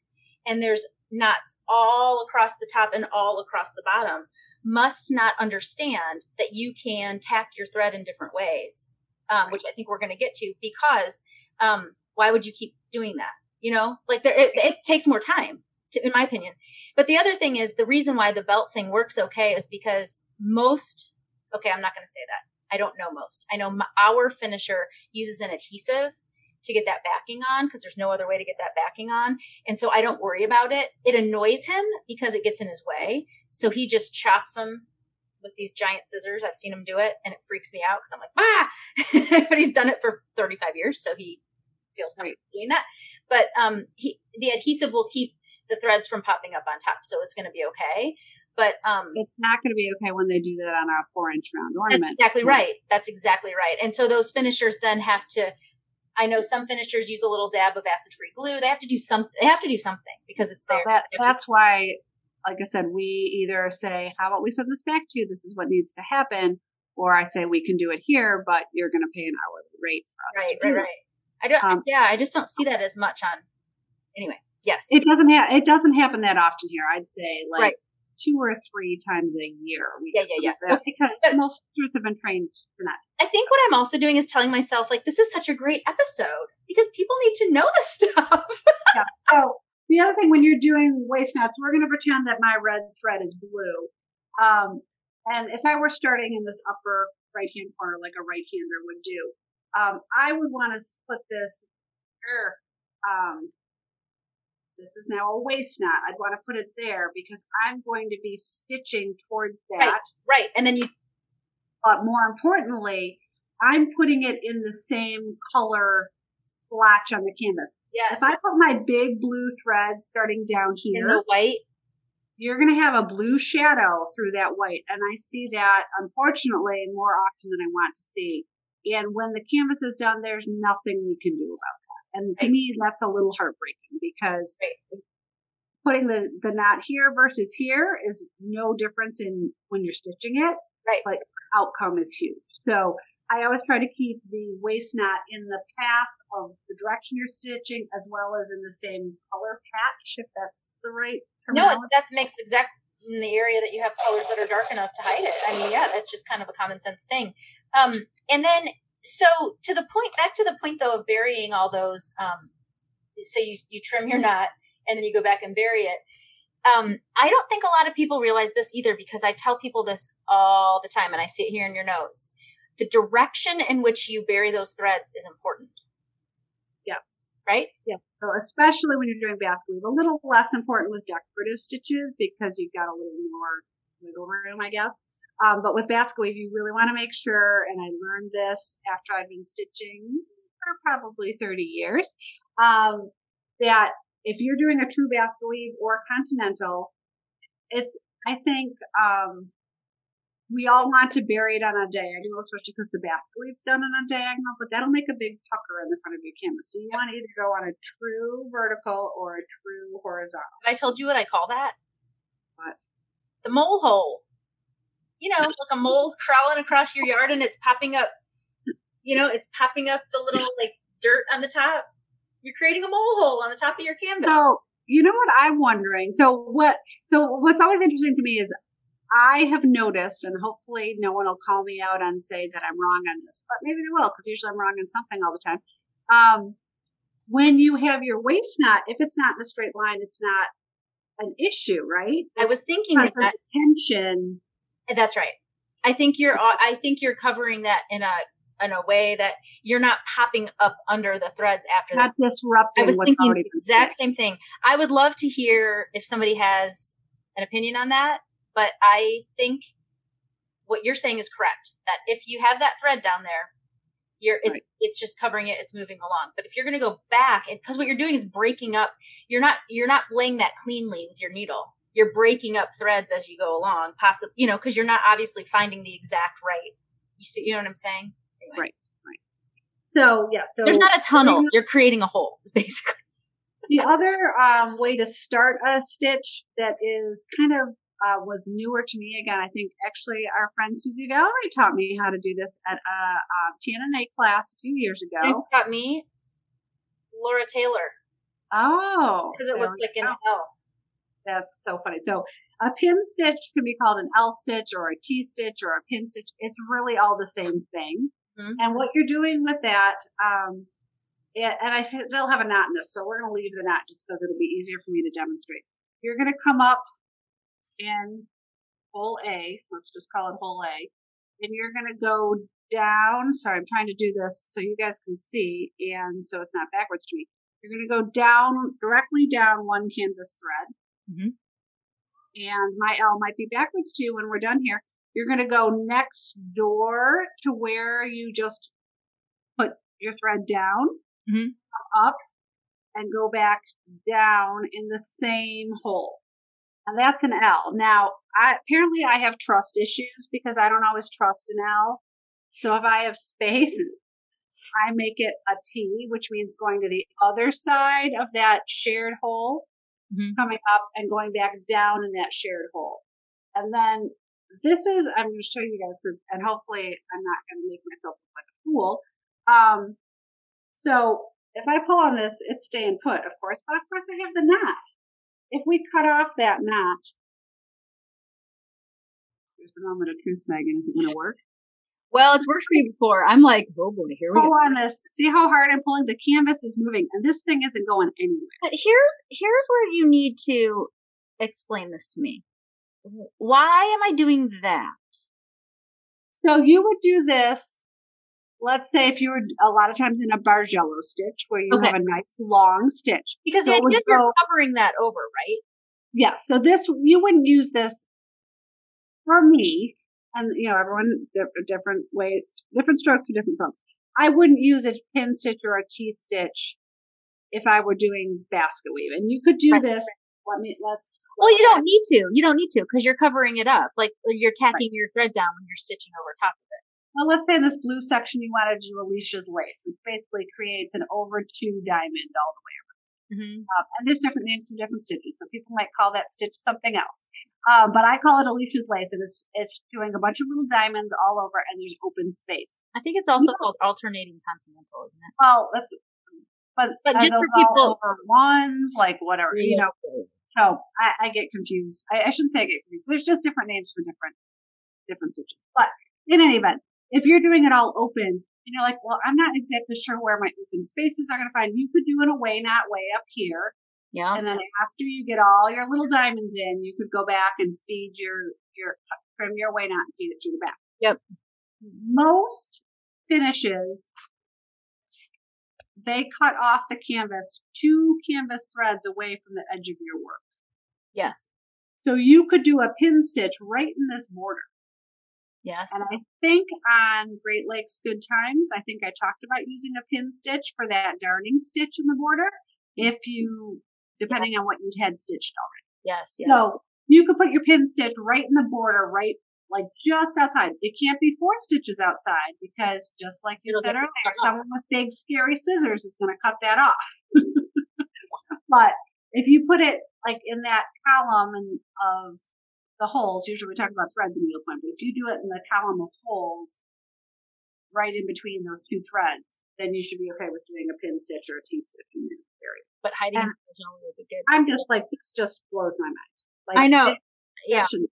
and there's knots all across the top and all across the bottom must not understand that you can tack your thread in different ways, um, which I think we're going to get to because um, why would you keep doing that? You know, like there, it, it takes more time, to, in my opinion. But the other thing is the reason why the belt thing works okay is because most, okay, I'm not going to say that. I don't know most. I know my, our finisher uses an adhesive to get that backing on because there's no other way to get that backing on. And so I don't worry about it. It annoys him because it gets in his way. So he just chops them with these giant scissors. I've seen him do it and it freaks me out because I'm like, ah, [LAUGHS] but he's done it for 35 years. So he feels comfortable doing that. But um, he, the adhesive will keep the threads from popping up on top. So it's going to be okay. But um, it's not going to be okay when they do that on a four inch round ornament. exactly right. That's exactly right. And so those finishers then have to I know some finishers use a little dab of acid free glue. They have to do some. They have to do something because it's there. that, that's why, like I said, we either say, "How about we send this back to you? This is what needs to happen," or I say, "We can do it here, but you're going to pay an hourly rate for us." Right, right, right. I don't. Um, yeah, I just don't see that as much on. Anyway, yes, it doesn't. Ha- it doesn't happen that often here. I'd say like. Right two or three times a year. We yeah, yeah, yeah. Because most teachers have been trained for that. I think what I'm also doing is telling myself, like, this is such a great episode because people need to know this [LAUGHS] stuff. yeah. So the other thing, when you're doing waste knots, we're going to pretend that my red thread is blue. Um, and if I were starting in this upper right hand corner, like a right hander would do, um, I would want to split this. Um, this is now a waste knot. I'd want to put it there because I'm going to be stitching towards that. Right, right. And then you. But more importantly, I'm putting it in the same color splotch on the canvas. Yeah. If I put my big blue thread starting down here. In the white. You're going to have a blue shadow through that white. And I see that, unfortunately, more often than I want to see. And when the canvas is done, there's nothing we can do about that. And to me, that's a little heartbreaking because putting the, the knot here versus here is no difference in when you're stitching it. Right. But outcome is huge. So I always try to keep the waste knot in the path of the direction you're stitching as well as in the same color patch, if that's the right No, that makes exact in the area that you have colors that are dark enough to hide it. I mean, yeah, that's just kind of a common sense thing. Um, and then so to the point, back to the point though of burying all those. Um, so you you trim your knot and then you go back and bury it. Um, I don't think a lot of people realize this either because I tell people this all the time, and I see it here in your notes. The direction in which you bury those threads is important. Yes. Right? Yeah. So especially when you're doing basket weave, a little less important with decorative stitches because you've got a little more wiggle room, I guess. Um, but with basket weave, you really want to make sure, and I learned this after I've been stitching for probably 30 years, um, that if you're doing a true basket weave or continental, it's, I think, um, we all want to bury it on a diagonal, especially because the basket weave's done on a diagonal, but that'll make a big pucker in the front of your canvas. So you want to either go on a true vertical or a true horizontal. Have I told you what I call that? What? The mole hole you know, like a mole's crawling across your yard and it's popping up, you know, it's popping up the little like dirt on the top. You're creating a mole hole on the top of your canvas. So, you know what I'm wondering? So what, so what's always interesting to me is I have noticed, and hopefully no one will call me out and say that I'm wrong on this, but maybe they will, because usually I'm wrong on something all the time. Um, when you have your waste knot, if it's not in a straight line, it's not an issue, right? I was thinking that tension that's right. I think you're I think you're covering that in a in a way that you're not popping up under the threads after not that. disrupting. I was thinking the exact same thing. I would love to hear if somebody has an opinion on that, but I think what you're saying is correct. That if you have that thread down there, you're it's Right. it's just covering it, it's moving along. But if you're going to go back, because what you're doing is breaking up, you're not you're not laying that cleanly with your needle. You're breaking up threads as you go along, possibly you know because you're not obviously finding the exact right. You see, you know what I'm saying? Anyway. Right. So yeah, so There's not a tunnel. You're creating a hole, [LAUGHS] basically. The other um, way to start a stitch that is kind of uh, was newer to me again. I think actually our friend Susie Valerie taught me how to do this at a, um TNNA class a few years You ago. got me, Laura Taylor, Oh, because it looks like an. L. That's so funny. So a pin stitch can be called an L stitch or a T stitch or a pin stitch. It's really all the same thing. Mhm. And what you're doing with that, um, and, and I still have a knot in this, so we're going to leave the knot just because it'll be easier for me to demonstrate. You're going to come up in hole A. Let's just call it hole A. And you're going to go down. Sorry, I'm trying to do this so you guys can see and so it's not backwards to me. You're going to go down, directly down one canvas thread. Mhm. And my L might be backwards too when we're done here. You're going to go next door to where you just put your thread down, Mhm. up, and go back down in the same hole. And that's an L. Now, I, apparently I have trust issues because I don't always trust an L. So if I have space, [LAUGHS] I make it a T, which means going to the other side of that shared hole, Mhm. coming up and going back down in that shared hole. And then this is, I'm going to show you guys, and hopefully I'm not going to make myself look like a fool. Um, so if I pull on this, it's staying put, of course, but of course I have the knot. If we cut off that knot, here's the moment of truth, Megan. Is it going to work? Well, it's worked for me before. I'm like, oh boy, here we pull go. on this. See how hard I'm pulling? The canvas is moving, and this thing isn't going anywhere. But here's here's where you need to explain this to me. Why am I doing that? So you would do this. Let's say if you were a lot of times in a bargello stitch where you Okay. have a nice long stitch. Because So the idea you're go- covering that over, right? Yeah. So this you wouldn't use this for me, and you know everyone different ways, different strokes for different folks. I wouldn't use a pin stitch or a T stitch if I were doing basket weave, and you could do Right. this. Let me let's. Well, you don't need to. You don't need to because you're covering it up. Like you're tacking your thread down when you're stitching over top of it. Well, let's say in this blue section you wanted to do Alicia's lace, which basically creates an over two diamond all the way Mm-hmm. up. And there's different names for different stitches, so people might call that stitch something else. Um, but I call it Alicia's lace, and it's it's doing a bunch of little diamonds all over, and there's open space. I think it's also Yeah. called alternating continental, isn't it? Well, that's but But just for people- over ones, like whatever, you know. So I, I get confused. I, I shouldn't say I get confused. There's just different names for different different stitches. But in any event, if you're doing it all open and you're like, well, I'm not exactly sure where my open spaces are going to find, you could do an away knot way up here, Yeah. and then after you get all your little diamonds in, you could go back and feed your your from your way, knot and feed it through the back. Yep. Most finishes they cut off the canvas two canvas threads away from the edge of your work. Yes. So you could do a pin stitch right in this border. Yes. And I think on Great Lakes Good Times, I think I talked about using a pin stitch for that darning stitch in the border if you, depending on what you'd had stitched already. Yes. yes. So you could put your pin stitch right in the border, right like just outside. It can't be four stitches outside because just like you It'll said earlier, someone with big scary scissors is going to cut that off. [LAUGHS] but if you put it like in that column and of the holes, usually we talk about threads and needlepoint, but if you do it in the column of holes right in between those two threads, then you should be okay with doing a pin stitch or a T stitch in this area. but hiding and- in zone is a good. I'm just like, this just blows my mind. Like, I know. it- Yeah. shouldn't-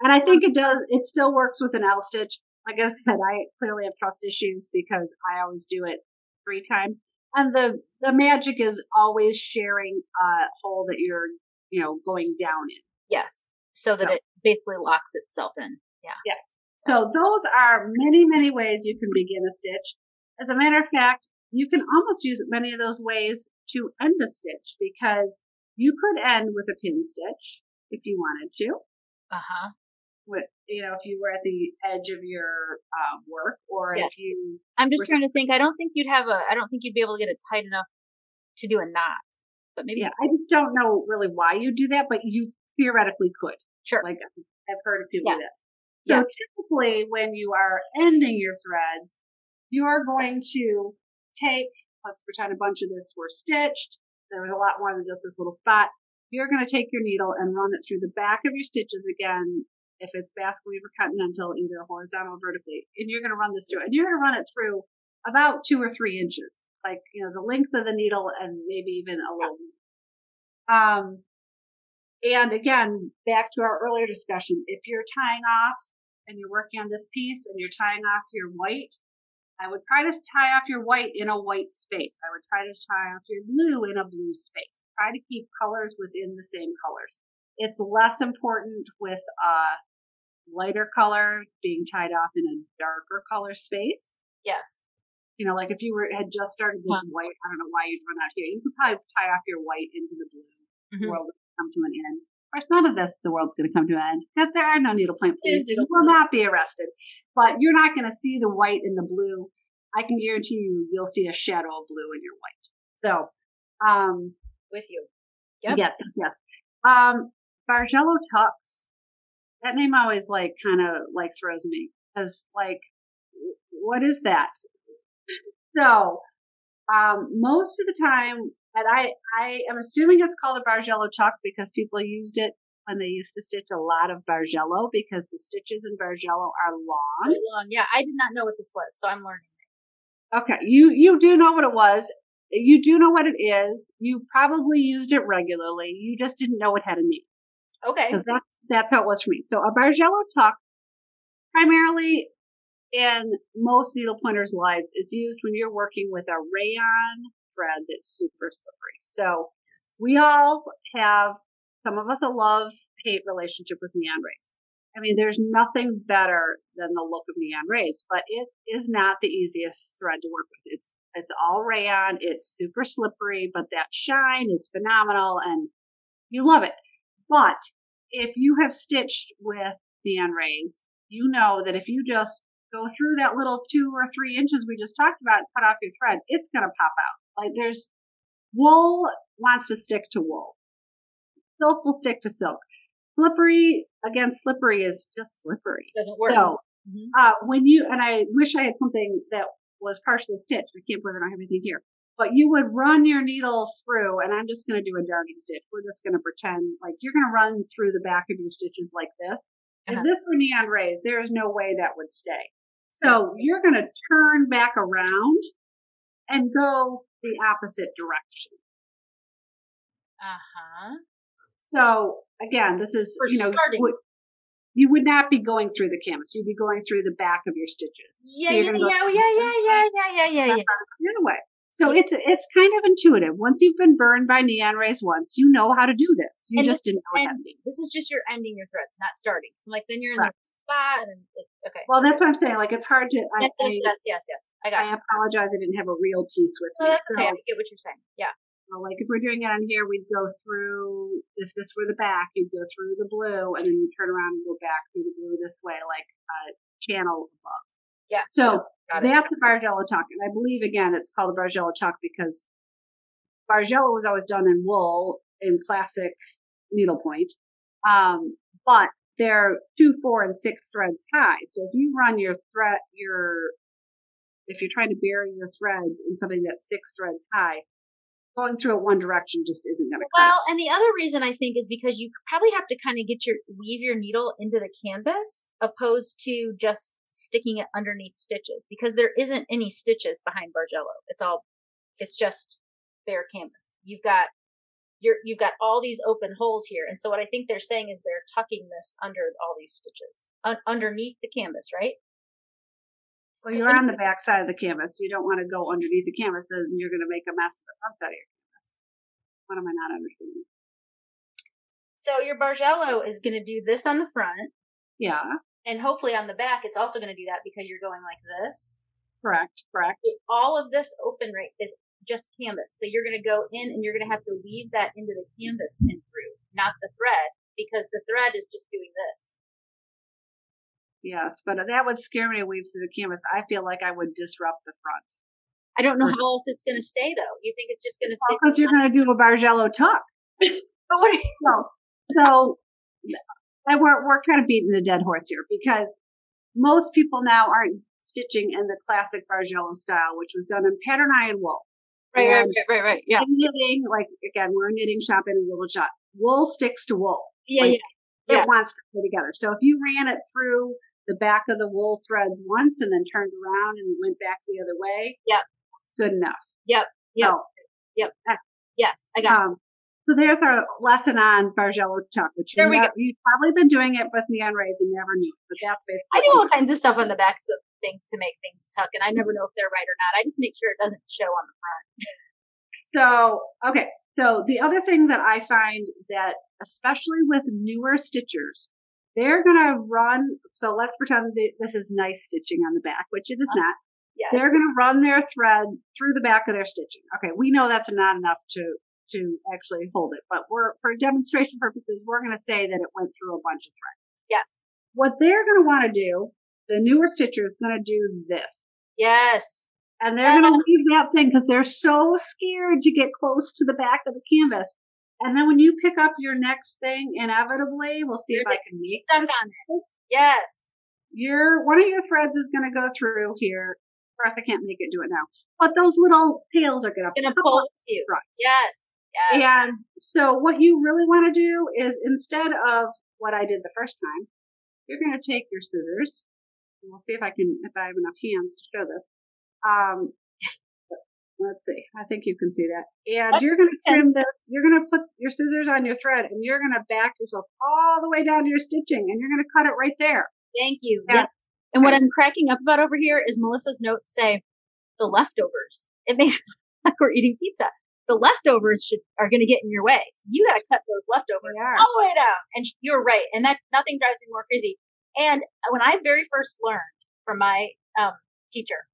And I think it does, it still works with an L stitch. Like I said, I clearly have trust issues because I always do it three times. And the, the magic is always sharing a hole that you're, you know, going down in. Yes. So that it basically locks itself in. Yeah. Yes. So those are many, many ways you can begin a stitch. As a matter of fact, you can almost use many of those ways to end a stitch because you could end with a pin stitch if you wanted to. Uh huh. With you know, if you were at the edge of your uh, work, or Yes. if you I'm just trying to think. I don't think you'd have a. I don't think you'd be able to get it tight enough to do a knot. But maybe yeah, I just don't know really why you do that, but you theoretically could. Sure. Like I've heard of people do Yes. that. So Yeah. typically when you are ending your threads, you are going to take, let's pretend a bunch of this were stitched. There was a lot more than just this little spot. You're going to take your needle and run it through the back of your stitches again. If it's basket weave or continental, either horizontal or vertically, and you're going to run this through, and you're going to run it through about two or three inches, like you know the length of the needle and maybe even a little. Um, and again, back to our earlier discussion, if you're tying off and you're working on this piece and you're tying off your white, I would try to tie off your white in a white space. I would try to tie off your blue in a blue space. Try to keep colors within the same colors. It's less important with a lighter color being tied off in a darker color space. yes. You know, like if you were had just started this white, I don't know why you'd run out here. You could probably tie off your white into the blue Mhm. world will come to an end. Of course, none of this, the world's going to come to an end because there are no needlepoint police. You will not be arrested, but you're not going to see the white and the blue. I can guarantee you, you'll see a shadow of blue in your white. So, um, With you. Yep. yes, yes, yes. Um, Bargello Tucks. That name always like kind of like throws me because like, what is that? So, um, most of the time, and I, I am assuming it's called a Bargello Tuck because people used it when they used to stitch a lot of Bargello because the stitches in Bargello are long. Very long. Yeah, I did not know what this was, so I'm learning. Okay, you you do know what it was. You do know what it is. You've probably used it regularly. You just didn't know it had a name. Okay. So that's that's how it was for me. So a Bargello tuck, primarily in most needle pointers' lives, is used when you're working with a rayon thread that's super slippery. So we all have some of us a love hate relationship with neon rays. I mean, there's nothing better than the look of neon rays, but it is not the easiest thread to work with. It's it's all rayon. It's super slippery, but that shine is phenomenal, and you love it. But if you have stitched with neon rays, you know that if you just go through that little two or three inches we just talked about and cut off your thread, it's going to pop out. Like there's wool wants to stick to wool. Silk will stick to silk. Slippery again, slippery is just slippery. Doesn't work. So, Mhm. uh, when you, and I wish I had something that was partially stitched. I can't believe I don't have anything here. But you would run your needle through, and I'm just going to do a darning stitch. We're just going to pretend like you're going to run through the back of your stitches like this. If Uh-huh. this were neon rays, there is no way that would stay. So you're going to turn back around and go the opposite direction. Uh huh. So again, this is For you know starting. you would not be going through the canvas. You'd be going through the back of your stitches. Yeah, you're yeah, go- yeah, yeah, yeah, yeah, yeah, yeah, yeah, [LAUGHS] yeah. the other way. So it's it's kind of intuitive. Once you've been burned by neon rays once, you know how to do this. You And just didn't know ending. This is just your ending your threads, not starting. So like then you're in Right. the spot and it, okay. Well, that's what I'm saying. Like it's hard to. I, yes, yes, yes, yes, yes. I got. I apologize. I didn't have a real piece with No, me. that's So, okay. I get what you're saying. Yeah. well, like if we're doing it on here, we'd go through. If this were the back, you'd go through the blue, and then you turn around and go back through the blue this way, like a channel above. Yes. So that's a Bargello tuck, and I believe again it's called a Bargello tuck because Bargello was always done in wool in classic needlepoint, um, but they're two, four, and six thread tied. So if you run your thread, your if you're trying to bury your threads in something that's six threads high, going through it one direction just isn't going to cut. Well, and the other reason I think is because you probably have to kind of get your weave your needle into the canvas opposed to just sticking it underneath stitches because there isn't any stitches behind Bargello. It's all it's just bare canvas. You've got you're you've got all these open holes here, and so what I think they're saying is they're tucking this under all these stitches un- underneath the canvas, right? Well, you're on the back side of the canvas. You don't want to go underneath the canvas, then you're going to make a mess of the front side of your canvas. What am I not understanding? So your Bargello is going to do this on the front, Yeah. And hopefully on the back, it's also going to do that because you're going like this. Correct. Correct. So all of this open right is just canvas. So you're going to go in and you're going to have to weave that into the canvas and through, not the thread, because the thread is just doing this. Yes, but uh, that would scare me to weave through the canvas. I feel like I would disrupt the front. I don't know how else it's going to stay though. You think it's just going to stay? Because you're going to do a Bargello tuck. [LAUGHS] but what? You, [LAUGHS] so, so and we're we're kind of beating the dead horse here because most people now aren't stitching in the classic Bargello style, which was done in pattern iron wool. Right, right, right, right, right. Yeah. knitting, like again, we're a knitting shop and a wool shop. Wool sticks to wool. Yeah, yeah. It wants to stay together. So if you ran it through the back of the wool threads once and then turned around and went back the other way, yep, it's good enough. Yep, yep, so, yep. yes, I got. Um, so there's our lesson on Bargello tuck, which you there we know, go. you've probably been doing it with neon rays and never knew, but that's basically. I do all kinds of stuff on the backs of things to make things tuck, and I never know if they're right or not. I just make sure it doesn't show on the front. so okay, so the other thing that I find that, especially with newer stitchers, they're gonna run. So let's pretend that this is nice stitching on the back, which it is Uh-huh. not. Yes. They're gonna run their thread through the back of their stitching. Okay, we know that's not enough to to actually hold it, but we're for demonstration purposes, we're gonna say that it went through a bunch of thread. Yes. What they're gonna want to do, the newer stitcher is gonna do this. Yes. And they're going to leave that thing because they're so scared to get close to the back of the canvas. And then when you pick up your next thing, inevitably, we'll see if I can make stuck on it. Yes. Your one of your threads is going to go through here. Of course, I can't make it do it now, but those little tails are going to pull you. Right. Yes. Yes. And so what you really want to do is instead of what I did the first time, you're going to take your scissors. We'll see if I can, if I have enough hands to show this. Um, let's see. I think you can see that. And you're going to trim this. You're going to put your scissors on your thread and you're going to back yourself all the way down to your stitching and you're going to cut it right there. Thank you. Yeah. Yes. And what I'm cracking up about over here is Melissa's notes say the leftovers. It makes [LAUGHS] it like we're eating pizza. The leftovers should are going to get in your way. So you got to cut those leftovers all the way down. And you're right. And that nothing drives me more crazy. And when I very first learned from my um, teacher,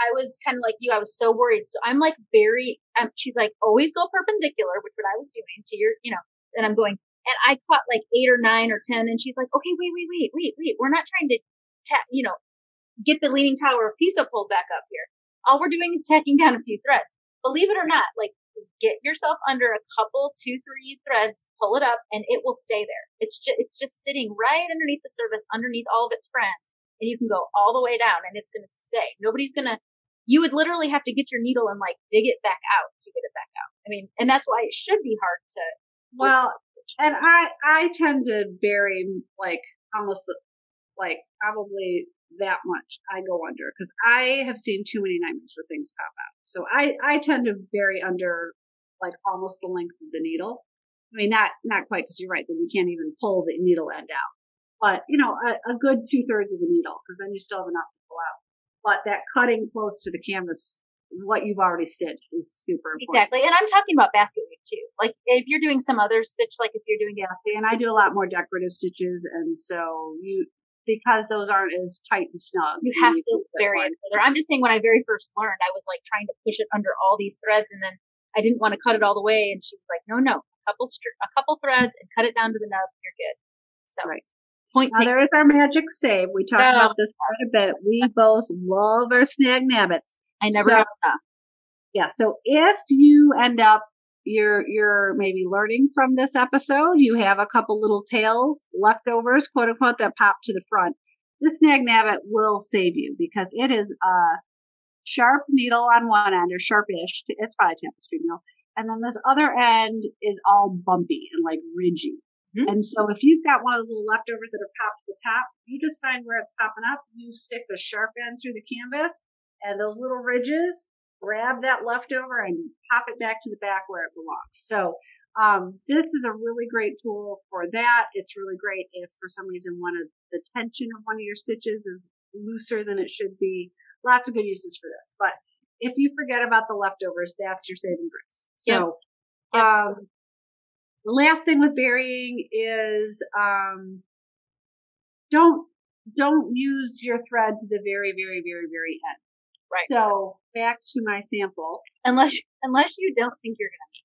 I was kind of like you. I was so worried. So I'm like very. Um, she's like, always go perpendicular, which what I was doing to your, you know. And I'm going, and I caught like eight or nine or ten, and she's like, okay, wait, wait, wait, wait, wait. We're not trying to, ta- you know, get the leaning tower of Pisa pulled back up here. All we're doing is tacking down a few threads. Believe it or not, like get yourself under a couple, two, three threads, pull it up, and it will stay there. It's just it's just sitting right underneath the surface, underneath all of its friends, and you can go all the way down, and it's going to stay. Nobody's going to. You would literally have to get your needle and like dig it back out to get it back out. I mean, and that's why it should be hard to. Well, and I, I tend to bury like almost like probably that much I go under because I have seen too many nightmares where things pop out. So I, I tend to bury under like almost the length of the needle. I mean, not, not quite because you're right. Then you can't even pull the needle end out, but you know, a, a good two thirds of the needle because then you still have enough. But that cutting close to the canvas, what you've already stitched is super important. Exactly, and I'm talking about basket weave too. Like if you're doing some other stitch, like if you're doing Yeah, see, and I do a lot more decorative stitches, and so you because those aren't as tight and snug. you have need to vary it further. I'm just saying when I very first learned, I was like trying to push it under all these threads, and then I didn't want to cut it all the way, and she was like, "No, no, a couple str- a couple threads, and cut it down to the nub, you're good." So Right. Point Now there is our magic save. We talked No. about this quite a bit. We [LAUGHS] both love our snag nabbits. I never so- got enough. Yeah. So if you end up you're you're maybe learning from this episode, you have a couple little tails, leftovers, quote unquote, that pop to the front. This snag nabbit will save you because it is a sharp needle on one end or sharpish. It's probably a tapestry needle. And then this other end is all bumpy and like ridgy. Mhm. And so if you've got one of those little leftovers that are popped to the top, you just find where it's popping up. You stick the sharp end through the canvas and those little ridges, grab that leftover and pop it back to the back where it belongs. So um, this is a really great tool for that. It's really great if for some reason one of the tension of one of your stitches is looser than it should be. Lots of good uses for this. But if you forget about the leftovers, that's your saving grace. So Yep. um, the last thing with burying is um, don't don't use your thread to the very, very, very, very end. Right. So back to my sample. Unless unless you don't think you're gonna make.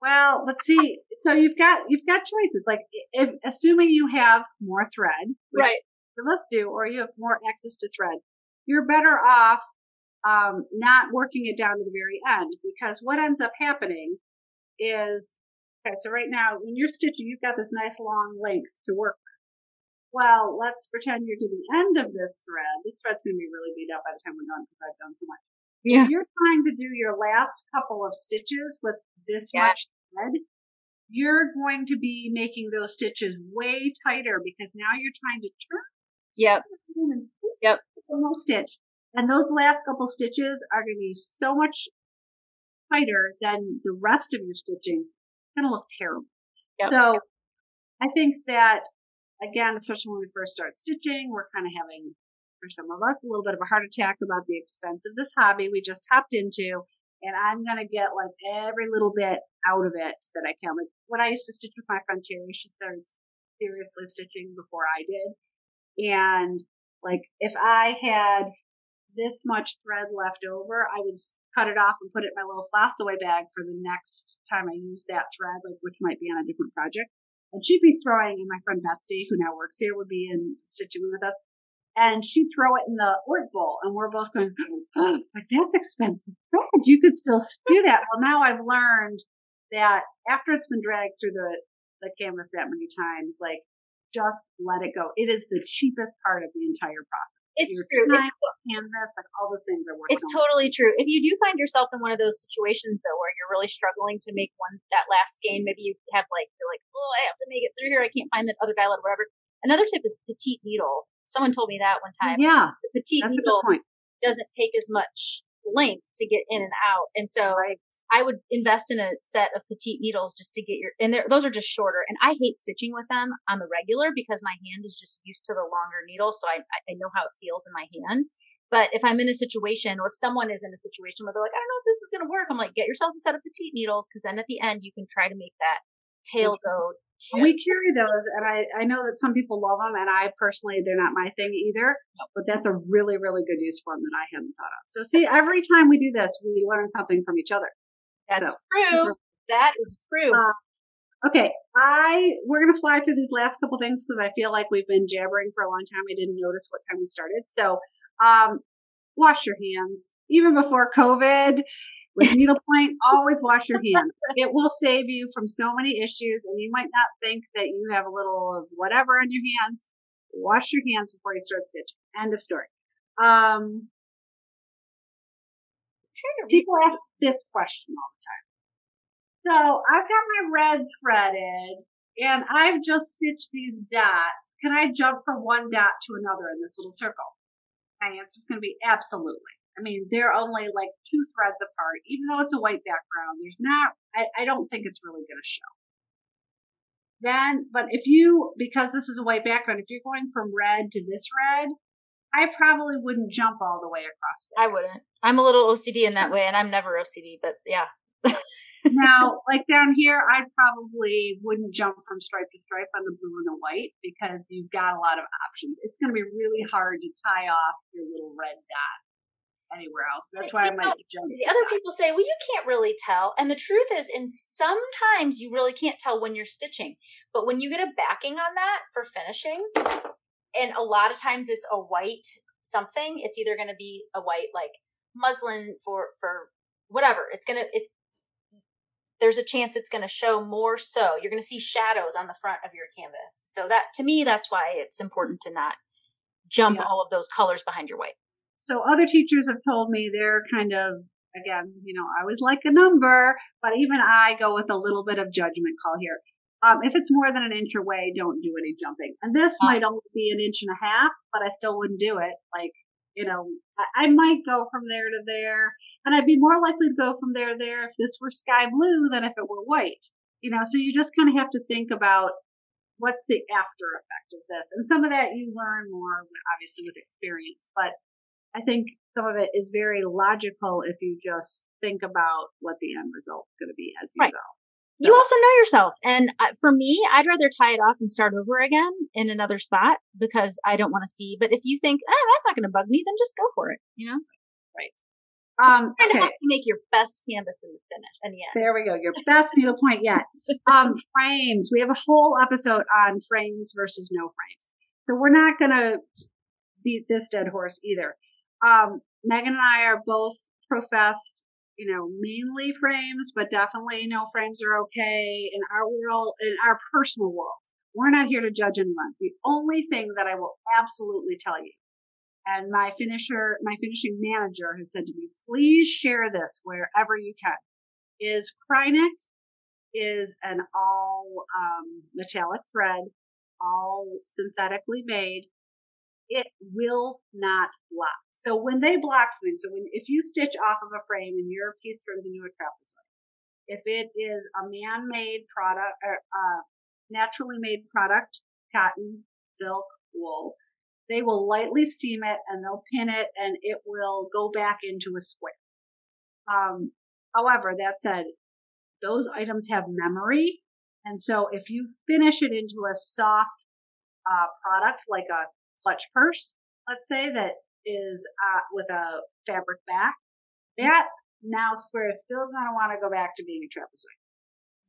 Well, let's see. So you've got you've got choices. Like if assuming you have more thread, which Right. us do, or you have more access to thread, you're better off um, not working it down to the very end because what ends up happening is okay. So right now, when you're stitching, you've got this nice long length to work with. Well, let's pretend you're to the end of this thread. This thread's going to be really beat up by the time we're done because I've done so much. Yeah. If you're trying to do your last couple of stitches with this Yeah. much thread, you're going to be making those stitches way tighter because now you're trying to turn Yep. Yep. almost stitch. And those last couple stitches are going to be so much tighter than the rest of your stitching. It's going to look terrible. Yep. So I think that again, especially when we first start stitching, we're kind of having, for some of us, a little bit of a heart attack about the expense of this hobby we just hopped into. And I'm going to get like every little bit out of it that I can. Like when I used to stitch with my friend Terry, she started seriously stitching before I did. And like if I had this much thread left over, I would cut it off and put it in my little floss away bag for the next time I use that thread, like which might be on a different project. And she'd be throwing, and my friend Betsy, who now works here, would be in stitching with us, and she'd throw it in the ort bowl, and we're both going, [GASPS] oh, like that's expensive thread. You could still do that. Well, now I've learned that after it's been dragged through the the canvas that many times, like just let it go. It is the cheapest part of the entire process. It's true. time, canvas, like all those things are It's much. totally true. If you do find yourself in one of those situations though, where you're really struggling to make one that last skein, maybe you have like you're like, oh, I have to make it through here. I can't find that other eyelet, whatever. Another tip is petite needles. Someone told me that one time. Yeah, The petite needle doesn't take as much length to get in and out, and so Right. I would invest in a set of petite needles just to get your and they're, those are just shorter. And I hate stitching with them on the regular because my hand is just used to the longer needle, so I I know how it feels in my hand. But if I'm in a situation, or if someone is in a situation where they're like, I don't know if this is going to work, I'm like, get yourself a set of petite needles because then at the end you can try to make that tail go. We carry those, and I, I know that some people love them, and I personally, they're not my thing either. But that's a really, really good use for them that I hadn't thought of. So, see, every time we do this, we learn something from each other. That's So, true. That is true. Uh, Okay, I we're gonna fly through these last couple things because I feel like we've been jabbering for a long time. I didn't notice what time we started. So, um, wash your hands even before COVID. With [LAUGHS] needlepoint, always wash your hands. It will save you from so many issues, and you might not think that you have a little of whatever on your hands. Wash your hands before you start stitching. End of story. Um, people ask this question all the time. So I've got my red threaded and I've just stitched these dots. Can I jump from one dot to another in this little circle? My answer is going to be absolutely. I mean, they're only like two threads apart. Even though it's a white background, there's not, I, I don't think it's really going to show. Then, but if you, because this is a white background, if you're going from red to this red, I probably wouldn't jump all the way across there. I wouldn't. I'm a little OCD in that way, and I'm never OCD, but yeah. [LAUGHS] now, like down here, I probably wouldn't jump from stripe to stripe on the blue and the white because you've got a lot of options. It's going to be really hard to tie off your little red dot anywhere else. That's why I You might know, jump. The other people say, well, you can't really tell. And the truth is, in sometimes you really can't tell when you're stitching. But when you get a backing on that for finishing, and a lot of times it's a white something, it's either going to be a white like muslin for for whatever. It's gonna it's there's a chance it's going to show more so. You're going to see shadows on the front of your canvas. So that to me, that's why it's important to not jump Yeah. all of those colors behind your white. So other teachers have told me they're kind of, again, you know, I always like a number, but even I go with a little bit of judgment call here. Um, if it's more than an inch away, don't do any jumping. And this Oh. might only be an inch and a half, but I still wouldn't do it. Like, you know, I, I might go from there to there, and I'd be more likely to go from there to there if this were sky blue than if it were white. You know, so you just kind of have to think about what's the after effect of this. And some of that you learn more, obviously, with experience. But I think some of it is very logical if you just think about what the end result is going to be as you Right. go. You also know yourself. And uh, for me, I'd rather tie it off and start over again in another spot because I don't want to see. But if you think, oh, that's not going to bug me, then just go for it. You know, Right. Um, kind of okay. have to make your best canvas in the finish. And yeah, There we go. Your best needlepoint yet. [LAUGHS] Um, frames. We have a whole episode on frames versus no frames. So we're not going to beat this dead horse either. Um, Megan and I are both professed, you know, mainly frames, but definitely no frames are okay in our world, in our personal world. We're not here to judge anyone. The only thing that I will absolutely tell you and my finisher, my finishing manager has said to me, please share this wherever you can, is Kreinik is an all um, metallic thread, all synthetically made. It will not block. So when they block something, so when if you stitch off of a frame and your piece turns into a trapezoid, if it is a man-made product or uh, naturally made product, cotton, silk, wool, they will lightly steam it and they'll pin it and it will go back into a square. Um, however, that said, those items have memory. And so if you finish it into a soft uh, product like a clutch purse, let's say that is uh, with a fabric back, that now square is still going to want to go back to being a trapezoid.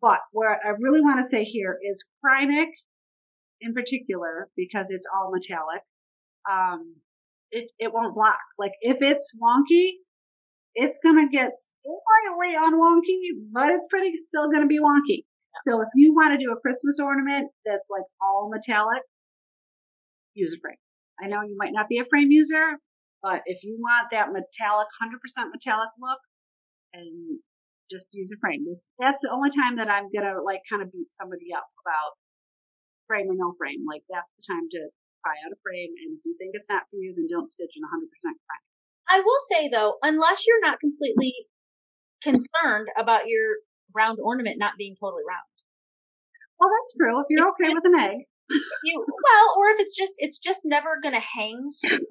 But what I really want to say here is Kreinik in particular, because it's all metallic, um, it, it won't block. Like if it's wonky, it's gonna get slightly unwonky, but it's pretty still gonna be wonky. So if you want to do a Christmas ornament that's like all metallic, use a frame. I know you might not be a frame user, but if you want that metallic, 100% metallic look, and just use a frame. That's, the only time that I'm gonna like kind of beat somebody up about frame or no frame. Like that's the time to try out a frame, and if you think it's not for you, then don't stitch in 100% frame. I will say though, unless you're not completely concerned about your round ornament not being totally round. Well, that's true. If you're okay with an egg, you well, or if it's just it's just never gonna hang. straight.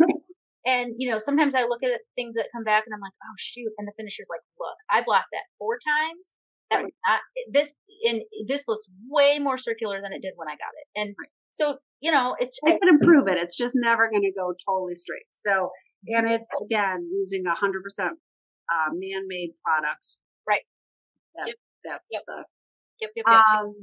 and you know, sometimes I look at things that come back and I'm like, oh shoot, and the finisher's like, look, I blocked that four times. That Right. was not this, and this looks way more circular than it did when I got it. And so you know, it's I can improve it. It's just never going to go totally straight. So, and it's again using a 100% uh, man-made product. Right. That, Yep. That's Yep. the yep, yep, yep. Um,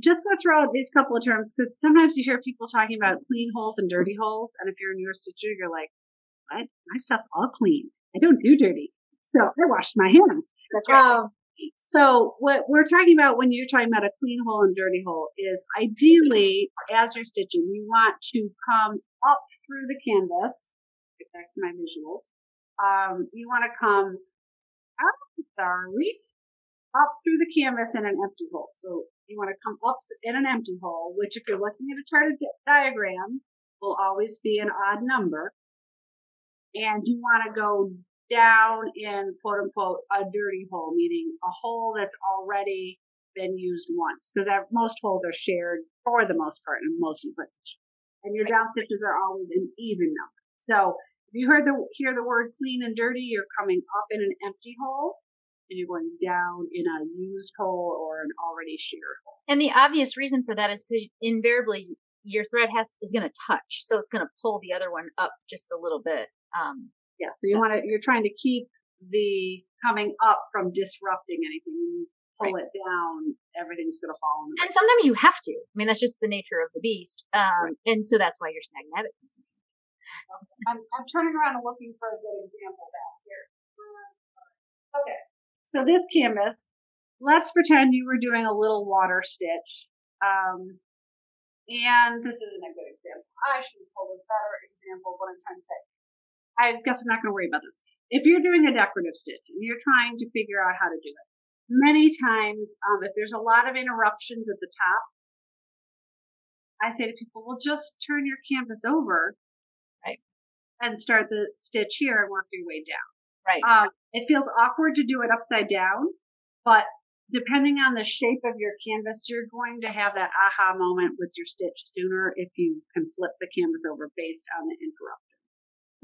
just going to throw out these couple of terms because sometimes you hear people talking about clean holes and dirty holes, and if you're a newer stitcher, you're like, "What? My stuff all clean. I don't do dirty, so I washed my hands." That's right. Um, so what we're talking about when you're talking about a clean hole and dirty hole is ideally, as you're stitching, you want to come up through the canvas. Get back to my visuals. Um, you want to come. Oh, sorry up through the canvas in an empty hole. So you want to come up in an empty hole, which if you're looking at a charted diagram will always be an odd number. And you want to go down in quote unquote a dirty hole, meaning a hole that's already been used once. Because most holes are shared for the most part in most places. And your down stitches are always an even number. So if you heard the hear the word clean and dirty, you're coming up in an empty hole and you're going down in a used hole or an already shared hole. And the obvious reason for that is because invariably your thread has is going to touch, so it's going to pull the other one up just a little bit. Um, Yeah, so you want to, you're trying to keep the coming up from disrupting anything. When you pull it down, everything's going to fall in the and sometimes you have to. I mean, that's just the nature of the beast. Um, and so that's why your snag nabbit comes in. I'm, I'm turning around and looking for a good example back here. Okay. So this canvas, let's pretend you were doing a little water stitch. Um, and this isn't a good example. I should have pulled a better example of what I'm trying to say. I guess I'm not going to worry about this. If you're doing a decorative stitch and you're trying to figure out how to do it, many times, um, if there's a lot of interruptions at the top, I say to people, well, just turn your canvas over and start the stitch here and work your way down. Right. Um, it feels awkward to do it upside down, but depending on the shape of your canvas, you're going to have that aha moment with your stitch sooner if you can flip the canvas over based on the interruption.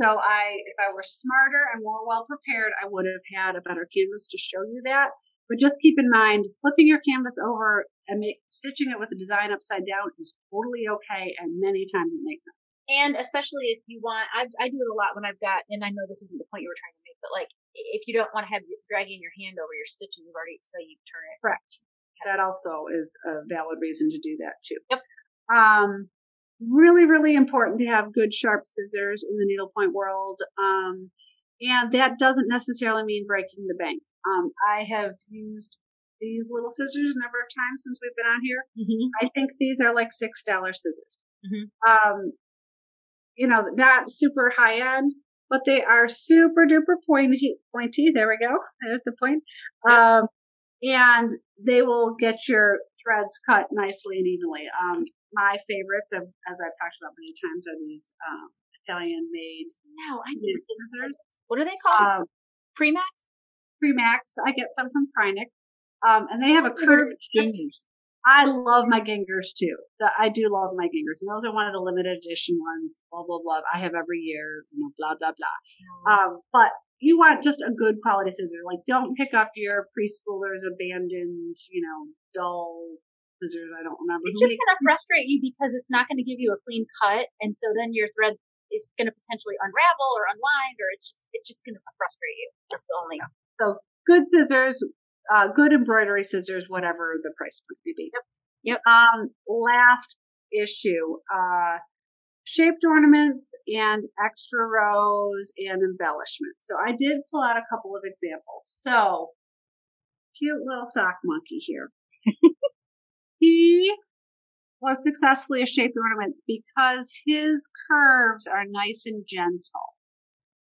So I, if I were smarter and more well prepared, I would have had a better canvas to show you that. But just keep in mind, flipping your canvas over and make, stitching it with the design upside down is totally okay, and many times it makes sense. And especially if you want, I, I do it a lot when I've got, and I know this isn't the point you were trying to make, but like if you don't want to have dragging your hand over your stitch and you've already, so you turn it. Correct. That also is a valid reason to do that too. Yep. Um, really, really important to have good sharp scissors in the needlepoint world. Um, and that doesn't necessarily mean breaking the bank. Um, I have used these little scissors a number of times since we've been on here. Mm-hmm. I think these are like six dollar scissors. Mhm. Um, you know, not super high end, but they are super duper pointy. Pointy. There we go. There's the point. Um, and they will get your threads cut nicely and evenly. Um, my favorites, of, as I've talked about many times, are these um, Italian made No, I need scissors. What are they called? Um, Premax? Premax. I get them from Kreinik. Um, and they have a curved Ginghers. I love my Ginghers too. I do love my Ginghers. And those are one of the limited edition ones, blah, blah, blah. I have every year, you know, blah, blah, blah. Um, but you want just a good quality scissor. Like, don't pick up your preschoolers abandoned, you know, dull scissors. I don't remember. It's just going to frustrate you because it's not going to give you a clean cut, and so then your thread is going to potentially unravel or unwind, or it's just it's just going to frustrate you. That's the only. So good scissors, uh, good embroidery scissors, whatever the price point may be. Yep. Yep. Um, last issue, uh, shaped ornaments and extra rows and embellishments. So I did pull out a couple of examples. So, cute little sock monkey here. [LAUGHS] he was successfully a shaped ornament because his curves are nice and gentle.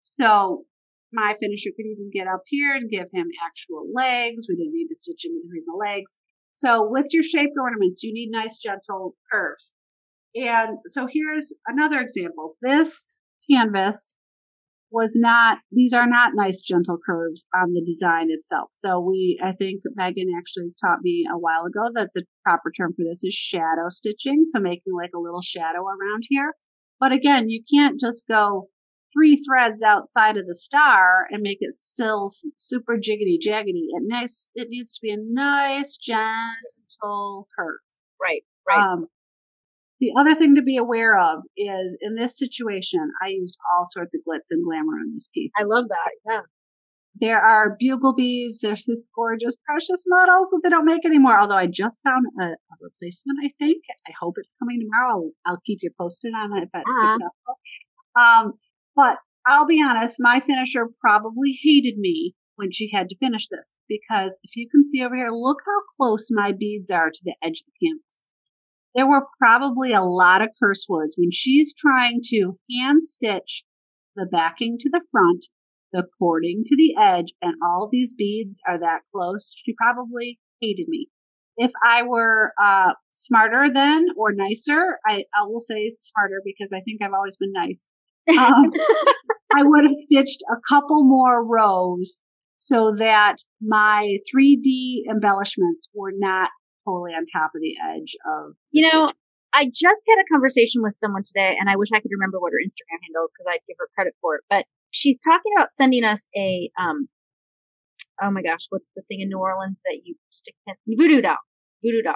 So my finisher could even get up here and give him actual legs. We didn't need to stitch him between the legs. So with your shaped ornaments, you need nice gentle curves. And so here's another example. This canvas was not, these are not nice gentle curves on the design itself. So we, I think Megan actually taught me a while ago that the proper term for this is shadow stitching. So making like a little shadow around here. But again, you can't just go three threads outside of the star and make it still super jiggity jaggedy. It nice. It needs to be a nice gentle curve. Right. Right. Um, the other thing to be aware of is in this situation, I used all sorts of glitz and glamour on this piece. I love that. Yeah. There are bugle beads. There's this gorgeous precious models that they don't make anymore. Although I just found a, a replacement, I think. I hope it's coming tomorrow. I'll, I'll keep you posted on it if it's Uh-huh. successful. Um, but I'll be honest, my finisher probably hated me when she had to finish this because if you can see over here, look how close my beads are to the edge of the canvas. There were probably a lot of curse words when she's trying to hand stitch the backing to the front, the cording to the edge, and all these beads are that close. She probably hated me. If I were uh, smarter then or nicer, I, I will say smarter because I think I've always been nice. Um, I would have stitched a couple more rows so that my 3D embellishments were not totally on top of the edge of. You know, I just had a conversation with someone today, and I wish I could remember what her Instagram handle is because I'd give her credit for it. But she's talking about sending us a um, oh my gosh, what's the thing in New Orleans that you stick in? voodoo doll, voodoo doll,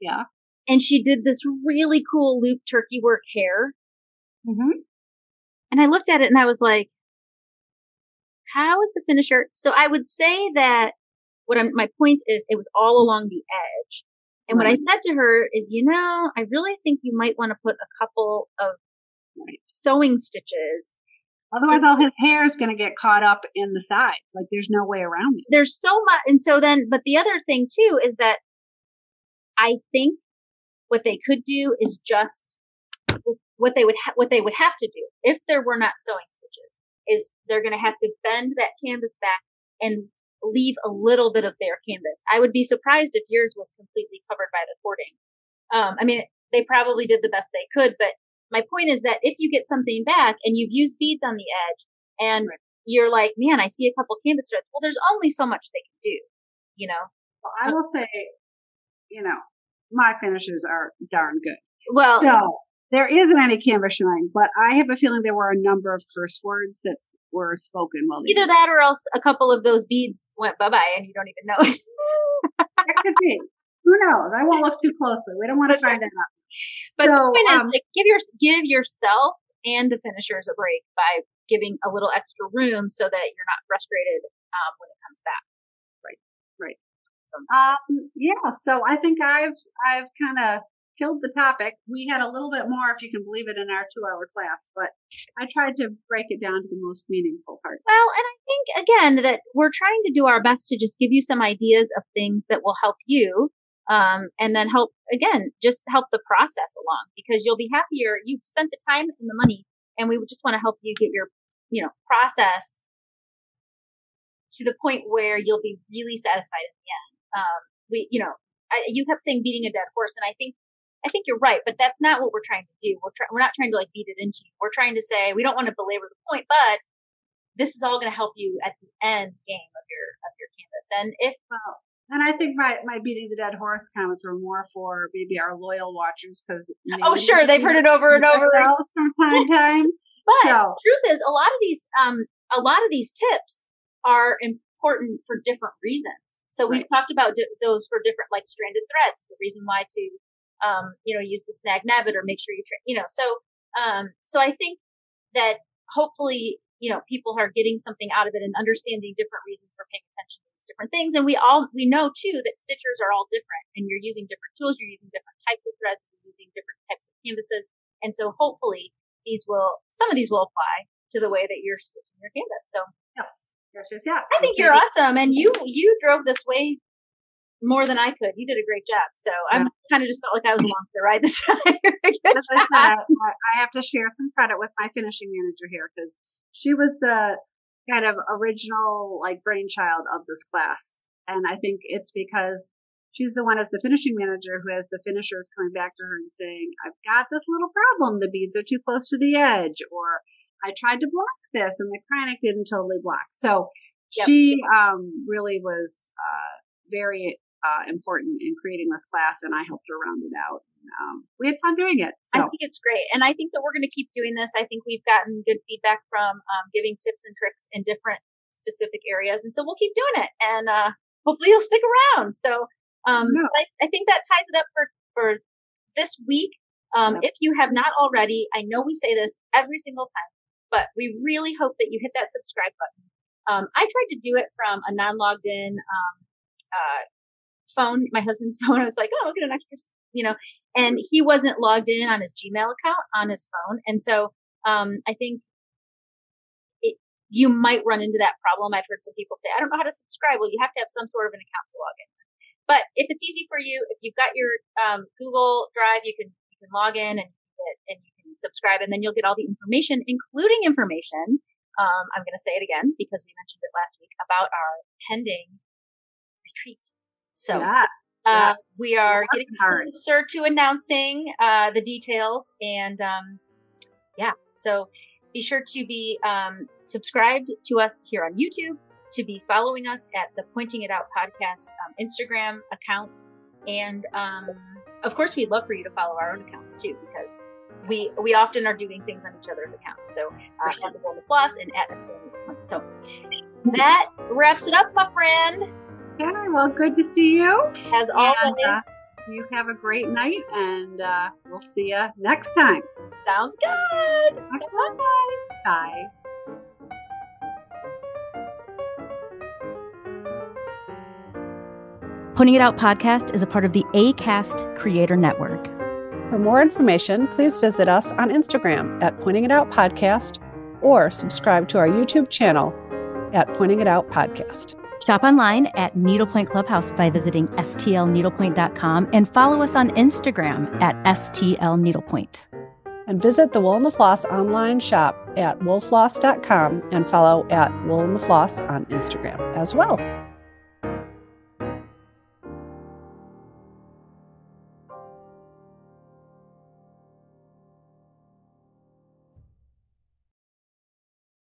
Yeah. and she did this really cool loop turkey work hair, Mm-hmm. And I looked at it and I was like, how is the finisher? So I would say that what I'm, my point is, it was all along the edge. And what I mm-hmm. said to her is, you know, I really think you might want to put a couple of sewing stitches. Otherwise, all his hair is going to get caught up in the sides. Like, there's no way around it. There's so much. And so then, but the other thing too is that I think what they could do is just what they would ha- what they would have to do if there were not sewing stitches is they're going to have to bend that canvas back and leave a little bit of bare canvas. I would be surprised if yours was completely covered by the cording. Um, I mean, they probably did the best they could, but my point is that if you get something back and you've used beads on the edge and Right. you're like, man, I see a couple canvas threads. Well, there's only so much they can do, you know? So I will say, you know, my finishes are darn good. Well, So there isn't any canvas showing, but I have a feeling there were a number of curse words that were spoken while Either that or else a couple of those beads went bye bye and you don't even know it. [LAUGHS] that could be. Who knows? I won't look too closely. We don't want to find that out. But so, the point um, is, like, give your give yourself and the finishers a break by giving a little extra room so that you're not frustrated um, when it comes back. Right. Right. Um, yeah, so I think I've I've kind of killed the topic. We had a little bit more, if you can believe it, in our two-hour class, but I tried to break it down to the most meaningful part. Well, and I think again that we're trying to do our best to just give you some ideas of things that will help you, um, and then help again just help the process along because you'll be happier. You've spent the time and the money, and we just want to help you get your you know process to the point where you'll be really satisfied at the end. Um, we, you know, I, you kept saying beating a dead horse, and I think I think you're right, but that's not what we're trying to do. We're try- we're not trying to like beat it into you. We're trying to say we don't want to belabor the point, but this is all going to help you at the end game of your of your canvas. And if Well, and I think my my beating the dead horse comments were more for maybe our loyal watchers because oh sure they've heard it over and over, from time to time. [LAUGHS] but So- truth is a lot of these um a lot of these tips are important for different reasons. So we've talked about di- those for different like stranded threads, the reason why to um you know use the snag nabbit or make sure you tra- you know so um so I think that hopefully you know people are getting something out of it and understanding different reasons for paying attention to these different things. And we all we know too that stitchers are all different and you're using different tools you're using different types of threads you're using different types of canvases. And so hopefully these will some of these will apply to the way that you're stitching your canvas. So Yes, yes, yes, yeah. i think you're awesome and you you drove this way more than i could. You did a great job. So i'm kind of just felt like i was along for the ride this [LAUGHS] time. [LAUGHS] I said, I, I have to share some credit with my finishing manager here because she was the kind of original like brainchild of this class, and I think it's because she's the one as the finishing manager who has the finishers coming back to her and saying, "I've got this little problem. The beads are too close to the edge," or "I tried to block this and the Kreinik didn't totally block." So Yep. she um, really was uh, very uh, important in creating this class, and I helped her round it out. Um, we had fun doing it. I think it's great. And I think that we're going to keep doing this. I think we've gotten good feedback from um, giving tips and tricks in different specific areas. And so we'll keep doing it. And uh, hopefully you'll stick around. So um. I, I think that ties it up for, for this week. Um, Yep. If you have not already, I know we say this every single time, but we really hope that you hit that subscribe button. Um, I tried to do it from a non logged in um, uh, phone, my husband's [LAUGHS] phone. I was like, oh, I'll get an extra, you know, and he wasn't logged in on his Gmail account on his phone. And so um, I think it, you might run into that problem. I've heard some people say, I don't know how to subscribe. Well, you have to have some sort of an account to log in. But if it's easy for you, if you've got your um, Google Drive, you can you can log in and and you can subscribe, and then you'll get all the information, including information. Um, I'm going to say it again because we mentioned it last week about our pending retreat. So yeah. uh, we are getting closer to announcing uh, the details, and um, yeah, so be sure to be um, subscribed to us here on YouTube, to be following us at the Pointing It Out podcast um, Instagram account, and um, of course, we'd love for you to follow our own accounts too, because we we often are doing things on each other's accounts. So uh, at the Wool of Floss and at STL. So that wraps it up, my friend. Okay, well, good to see you. As And, always, uh, you have a great night, and uh, we'll see you next time. sounds good. Bye. Bye. Pointing It Out podcast is a part of the ACAST Creator Network. For more information, please visit us on Instagram at Pointing It Out Podcast or subscribe to our YouTube channel at Pointing It Out Podcast. Shop online at Needlepoint Clubhouse by visiting stlneedlepoint.com and follow us on Instagram at stlneedlepoint. And visit the Wool and the Floss online shop at woolfloss.com and follow at Wool and the Floss on Instagram as well.